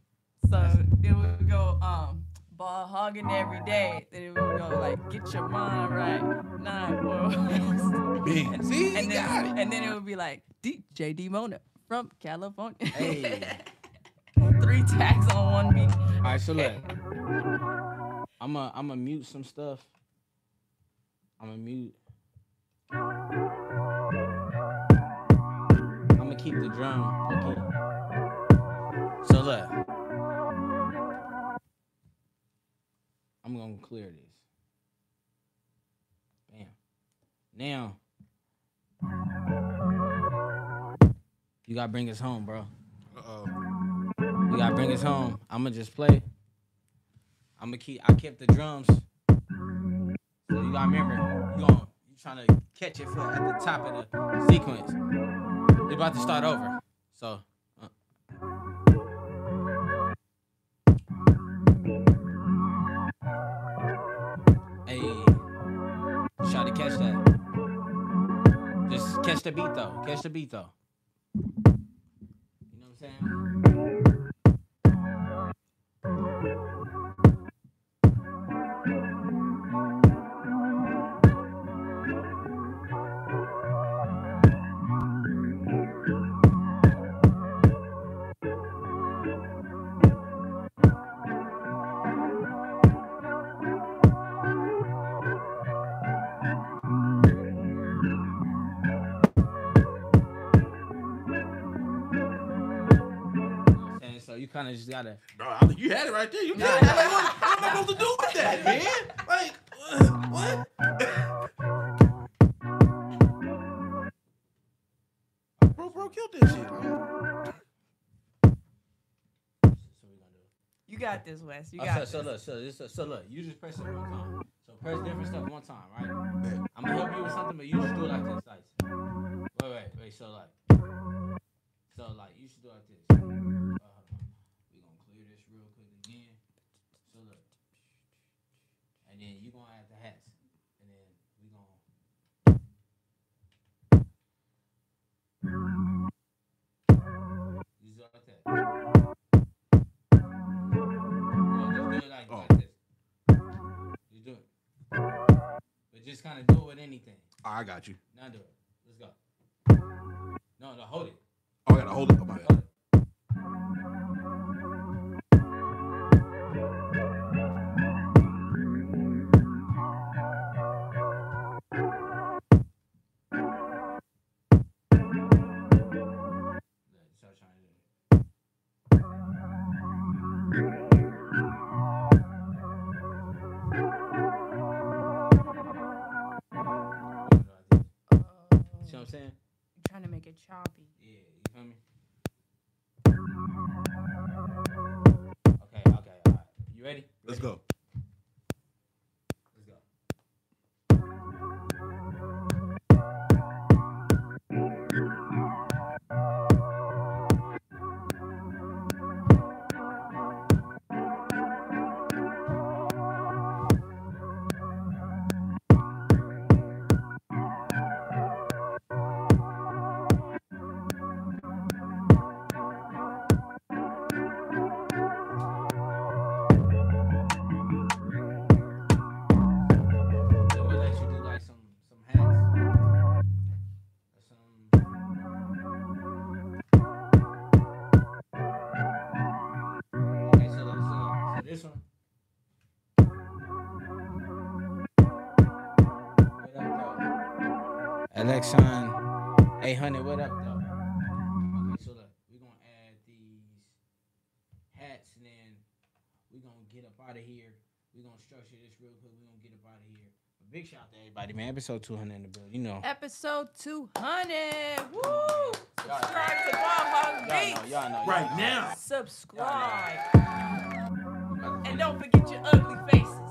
So then we would go um ball hogging every day. Then we would go like get your mind right. Nine four. Bing. See, and you got then it. and then it would be like DJ D-Mona from California. Hey. Three tags on one beat. All right, so look, I'm a I'm a mute some stuff. I'm a mute. I'm gonna keep the drum. Okay. So look, I'm gonna clear this. Bam. Now, you gotta bring us home, bro. Uh-oh. You gotta bring us home. I'ma just play. I'ma keep. I kept the drums. So you gotta remember, you gon' you trying to catch it for at the top of the sequence. It's about to start over. So. uh. Hey, try to catch that. Just catch the beat though. Catch the beat though. You know what I'm saying? Kind of just gotta. Bro, I think you had it right there. You got it. Like, what, what am I supposed to do with that, man? Like, uh, what? bro, bro, killed that shit. man. So we gonna do. You got this, Wes. You Oh, got so, this. so look, so so look, you just press it one time. So press different stuff one time, right? I'm gonna help you with something, but you just do it like this, like. Wait, wait, wait. So like, so like you should do it like this. This real quick again. So look, and then you gonna add the hats, and then we gonna. You just like that. No, just do it like, Oh. like this. Just do it. But just kind of do it with anything. I got you. Now do it. Let's go. No, no, hold it. Oh, I gotta hold it. Oh, my Hold choppy. Yeah, you feel me? Okay, okay, all right. You ready? Let's go. 200. What up, though? Okay, so look, we're going to add these hats and then we're going to get up out of here. We're going to structure this real quick. We're going to get up out of here. But big shout out to everybody, man. Episode 200 in the building. You know. Episode 200. Woo! Subscribe to Ball Hog Y'all know, y'all know. Right y'all know. now. Subscribe. Know. And don't forget your ugly faces.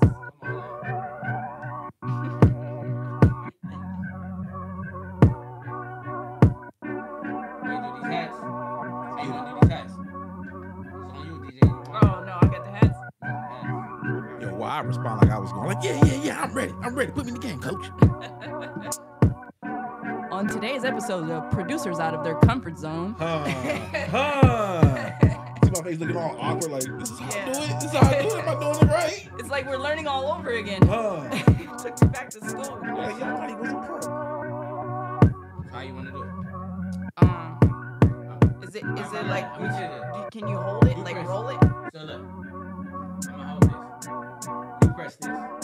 I respond like I was going like, yeah, yeah, yeah, I'm ready. I'm ready. Put me in the game, coach. On today's episode, the producers out of their comfort zone. Huh. Huh. See my face looking all awkward, like, this is how I do it? This is how I do it? Am I doing it right? It's like we're learning all over again. Huh. Took me back to school. Like, y'all thought he pro. How you want to do it? Um, is it is it like you, can you hold it like roll it. it? So look, press this.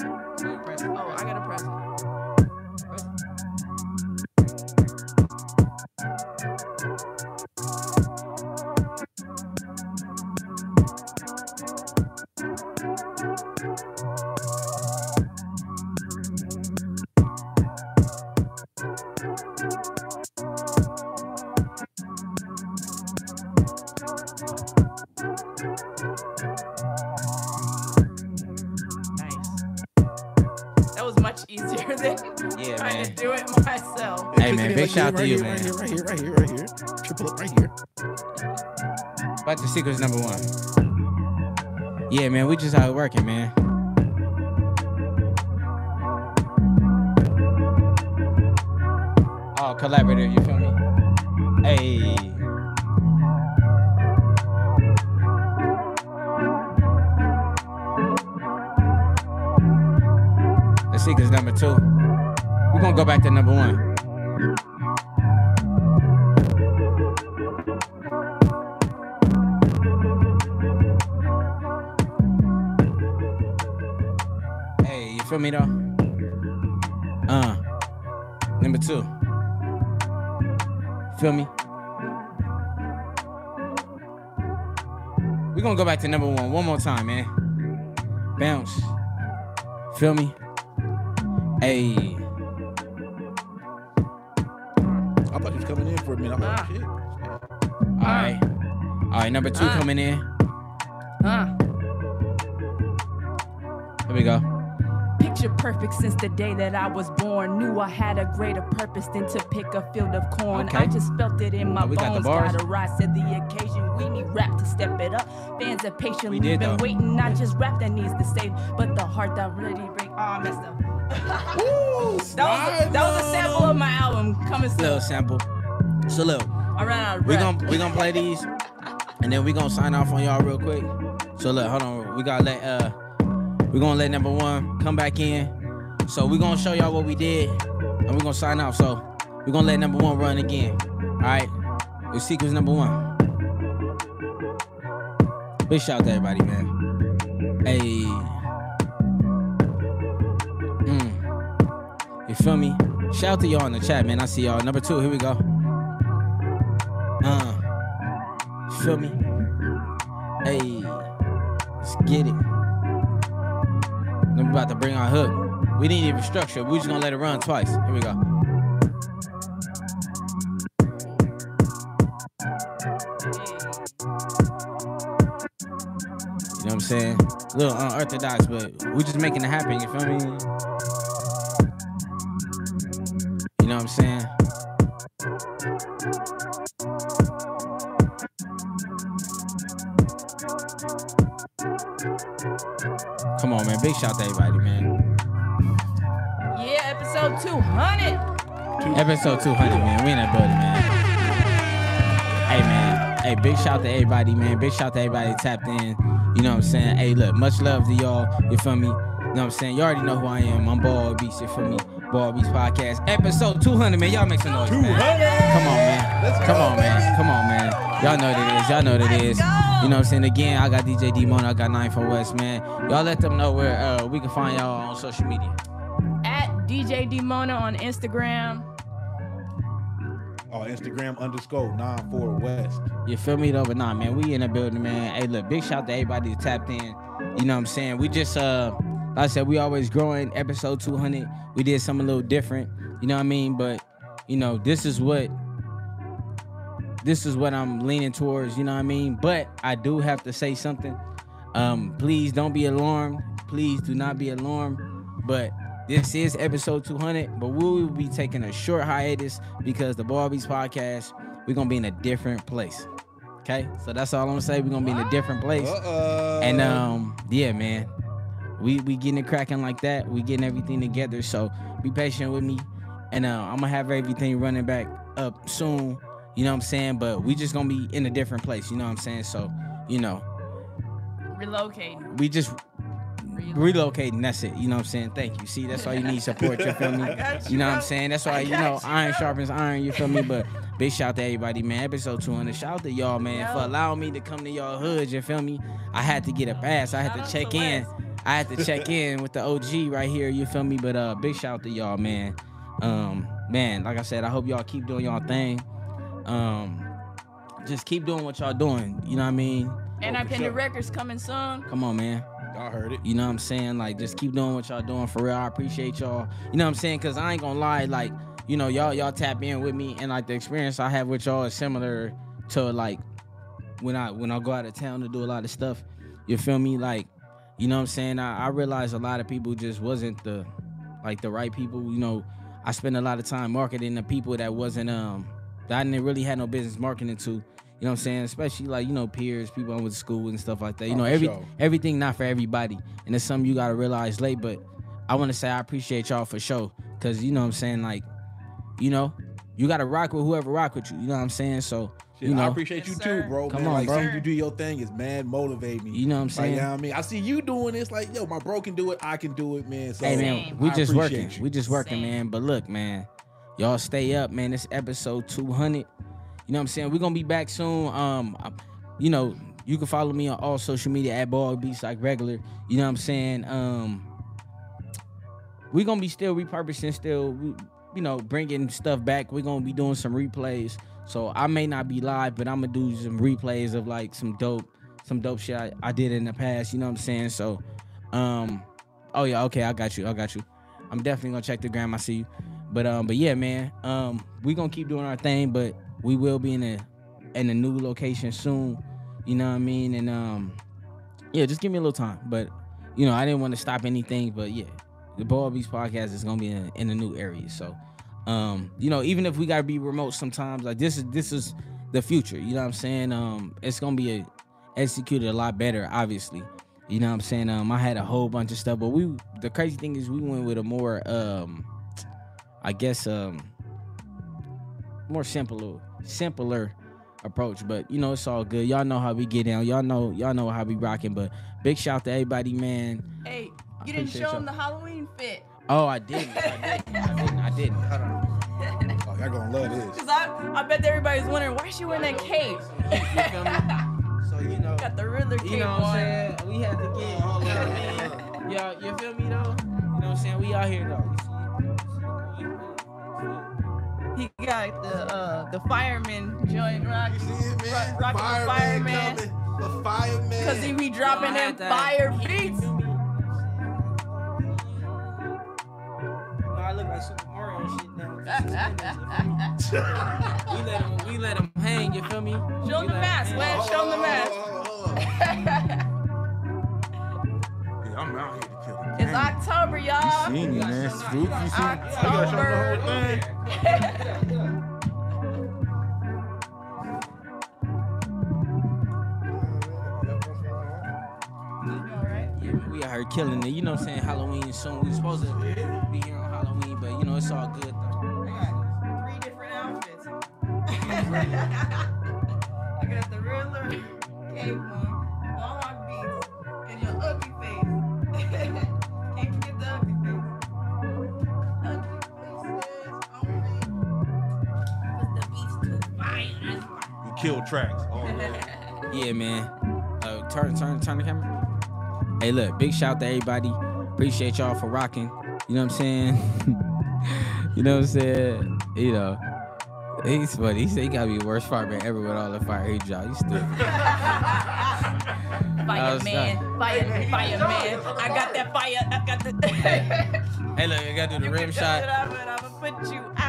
This, to you, right man. here, Right here, right here, right here, right here. Triple up right here. But the secret's number one. Yeah, man, we just out working, man. Time, man. Bounce. Feel me? Hey. I thought you was coming in for a minute. I'm like, Ah. shit. Alright. Alright, number two coming in. Since the day that I was born. Knew I had a greater purpose than to pick a field of corn. Okay. I just felt it in my we got the bones. bars. Gotta rise to the occasion. We need rap to step it up. Fans have patiently been though. waiting. Not just rap that needs to save, but the heart that really break. Oh, messed up. Woo, That was a, that was a sample of my album coming soon. Little sample. So look, out of we gonna we gonna play these, and then we gonna sign off on y'all real quick. So look, hold on. We gotta let uh, we gonna let number one come back in. So we're gonna show y'all what we did, and we're gonna sign off. So we're gonna let number one run again. All right. The sequence number one. Big shout out to everybody, man. Hey. Mm. You feel me? Shout out to y'all in the chat, man. I see y'all. Number two, here we go. Uh. Feel me? Hey. Let's get it. We about to bring our hook. We didn't even structure. it. We just gonna let it run twice. Here we go. You know what I'm saying? A little unorthodox, but we're just making it happen. You feel me? You know what I'm saying? Come on, man. Big shout out to everybody, man. Episode 200, man. We in that building, man. Hey, man. Hey, big shout to everybody, man. Big shout to everybody tapped in. You know what I'm saying? Hey, look, much love to y'all. You feel me? You know what I'm saying? You already know who I am. I'm Ball Beats. You feel me? Ball Beats Podcast. Episode 200, man. Y'all make some noise, man. Come on, man. Let's Come go, on, man. baby. Come on, man. Y'all know what it is. Y'all know what it Let's is. go. You know what I'm saying? Again, I got DJ D-Mona. I got 94 West, man. Y'all let them know where uh, we can find y'all on social media. At DJ D-Mona on Instagram. Instagram underscore nine four west. You feel me though? But nah, man, we in the building, man. Hey, look, big shout to everybody that tapped in. You know what I'm saying? We just uh like I said, we always growing. Episode 200, we did something a little different. You know what I mean? But you know, this is what this is what I'm leaning towards. You know what I mean? But I do have to say something. Um, please don't be alarmed. Please do not be alarmed. But this is episode 200. But we will be taking a short hiatus because the Ball Beats podcast. We're gonna be in a different place. Okay, so that's all I'm gonna say. We're gonna be in a different place. Uh-oh. And um, yeah, man, we we getting it cracking like that. We getting everything together. So be patient with me, and uh, I'm gonna have everything running back up soon. You know what I'm saying? But we just gonna be in a different place. You know what I'm saying? So you know, Relocating. we just Relocating. relocating. That's it. You know what I'm saying? Thank you. See, that's why you need support. You feel me? You you, know what I'm saying? That's why you know you, iron sharpens iron. You feel me? But big shout out to everybody, man. Episode 200. Shout out to y'all, man, for allowing me to come to y'all hoods. You feel me? I had to get a pass. I had to check to in. I had to check in with the OG right here. You feel me? But uh, big shout out to y'all, man. Um, man, like I said, I hope y'all keep doing y'all thing. Um, just keep doing what y'all doing. You know what I mean? And Oh, I for Independent sure. records coming soon. Come on, man. Y'all heard it. You know what I'm saying? Like, just keep doing what y'all doing for real. I appreciate y'all. You know what I'm saying? Cause I ain't gonna lie, like, you know, y'all y'all tap in with me, and like the experience I have with y'all is similar to like when I when I go out of town to do a lot of stuff. You feel me? Like, you know what I'm saying? I, I realized a lot of people just wasn't the like the right people. You know, I spent a lot of time marketing the people that wasn't um that I didn't really had no business marketing to. You know what I'm saying? Especially like, you know, peers, people I went to school and stuff like that. You Oh, know, every sure. everything not for everybody. And it's something you gotta realize late. But I wanna say I appreciate y'all for sure. Cause you know what I'm saying, like, you know, you gotta rock with whoever rock with you. You know what I'm saying? So Shit, you know, I appreciate Yes, you sir. too, bro. Come man. on, like, bro. seeing you do your thing It's man motivate me. you know what I'm Like, saying? you know what I mean? I see you doing this, like, yo, my bro can do it, I can do it, man. So Hey man, Same. we I just working. you. We just working, Same. man. But look, man, y'all stay up, man. This episode 200. You know what I'm saying? We're gonna be back soon. Um, you know, you can follow me on all social media at Ball Beats like regular. You know what I'm saying? Um, we're gonna be still repurposing, still, you know, bringing stuff back. We're gonna be doing some replays. So I may not be live, but I'm gonna do some replays of like some dope, some dope shit I, I did in the past. You know what I'm saying? So, um, oh yeah, okay, I got you, I got you. I'm definitely gonna check the gram. I see you, but um, but yeah, man, um, we gonna keep doing our thing, but we will be in a in a new location soon. You know what I mean? And um, yeah, just give me a little time. But you know, I didn't want to stop anything. But yeah, the Ball Beats podcast is gonna be in, in a new area. So, um, you know, even if we gotta be remote sometimes, like this is this is the future. You know what I'm saying? Um, it's gonna be a, executed a lot better, obviously. You know what I'm saying? Um, I had a whole bunch of stuff, but we the crazy thing is we went with a more um, I guess um, more simpler simpler approach. But you know, it's all good. Y'all know how we get down. Y'all know y'all know how we rocking. But big shout to everybody, man. Hey, I you didn't show him the Halloween fit. Oh, I didn't. I didn't. I didn't. I didn't. Hold on. Oh, y'all gonna love this. Cause I, I bet everybody's wondering why she wearing that cape. You feel me? So you know, Got the Riddler cape you know what I'm saying? We had to get. You know what I mean? Y'all, you feel me though? You know what I'm saying? We out here though. He got the uh the fireman joint rock. You see it, man? Rock- rocking the fireman. coming. The fireman. Cause he be dropping them fire beats. I look like Super Mario and shit now. we let him, we let him hang. You feel me? Show him the mask, man. Show him the mask. Yeah, I'm out here October, y'all. You seen me, man. Swoop, you seen me. October. You the whole thing. We out here killing it. You know what I'm saying? Halloween soon. We supposed to be here on Halloween, but you know it's all good though. Three different outfits. I got the Riddler cape on, Mohawk beats, and your ugly face. kill tracks. Oh, Yeah, man. Uh, turn, turn, turn the camera. Hey, look, big shout to everybody. Appreciate y'all for rocking. You know what I'm saying? you know what I'm saying? You know, He's funny. He said he gotta be the worst fireman ever with all the fire he dropped. He's stupid. Fireman, fire, fireman. I got that fire. I got the. Hey, look, I gotta do the rim shot. I'm gonna put you out.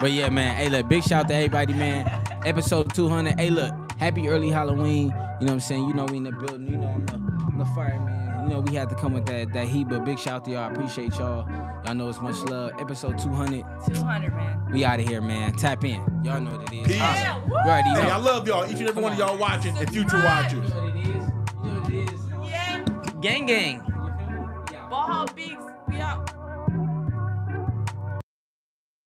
But yeah, man. Hey, look, big shout out to everybody, man. Episode 200. Hey, look, happy early Halloween. You know what I'm saying? You know we in the building. You know I'm the, I'm the fireman. You know we had to come with that that heat, but big shout out to y'all. I appreciate y'all. Y'all know it's much love. Episode 200. 200, man. We out of here, man. Tap in. Y'all know what it is. Peace. Yeah, You already. Hey, I love y'all. Each and every one of y'all watching and future watchers. You know what it is. You know what it is. Yeah. Gang gang. Baja Big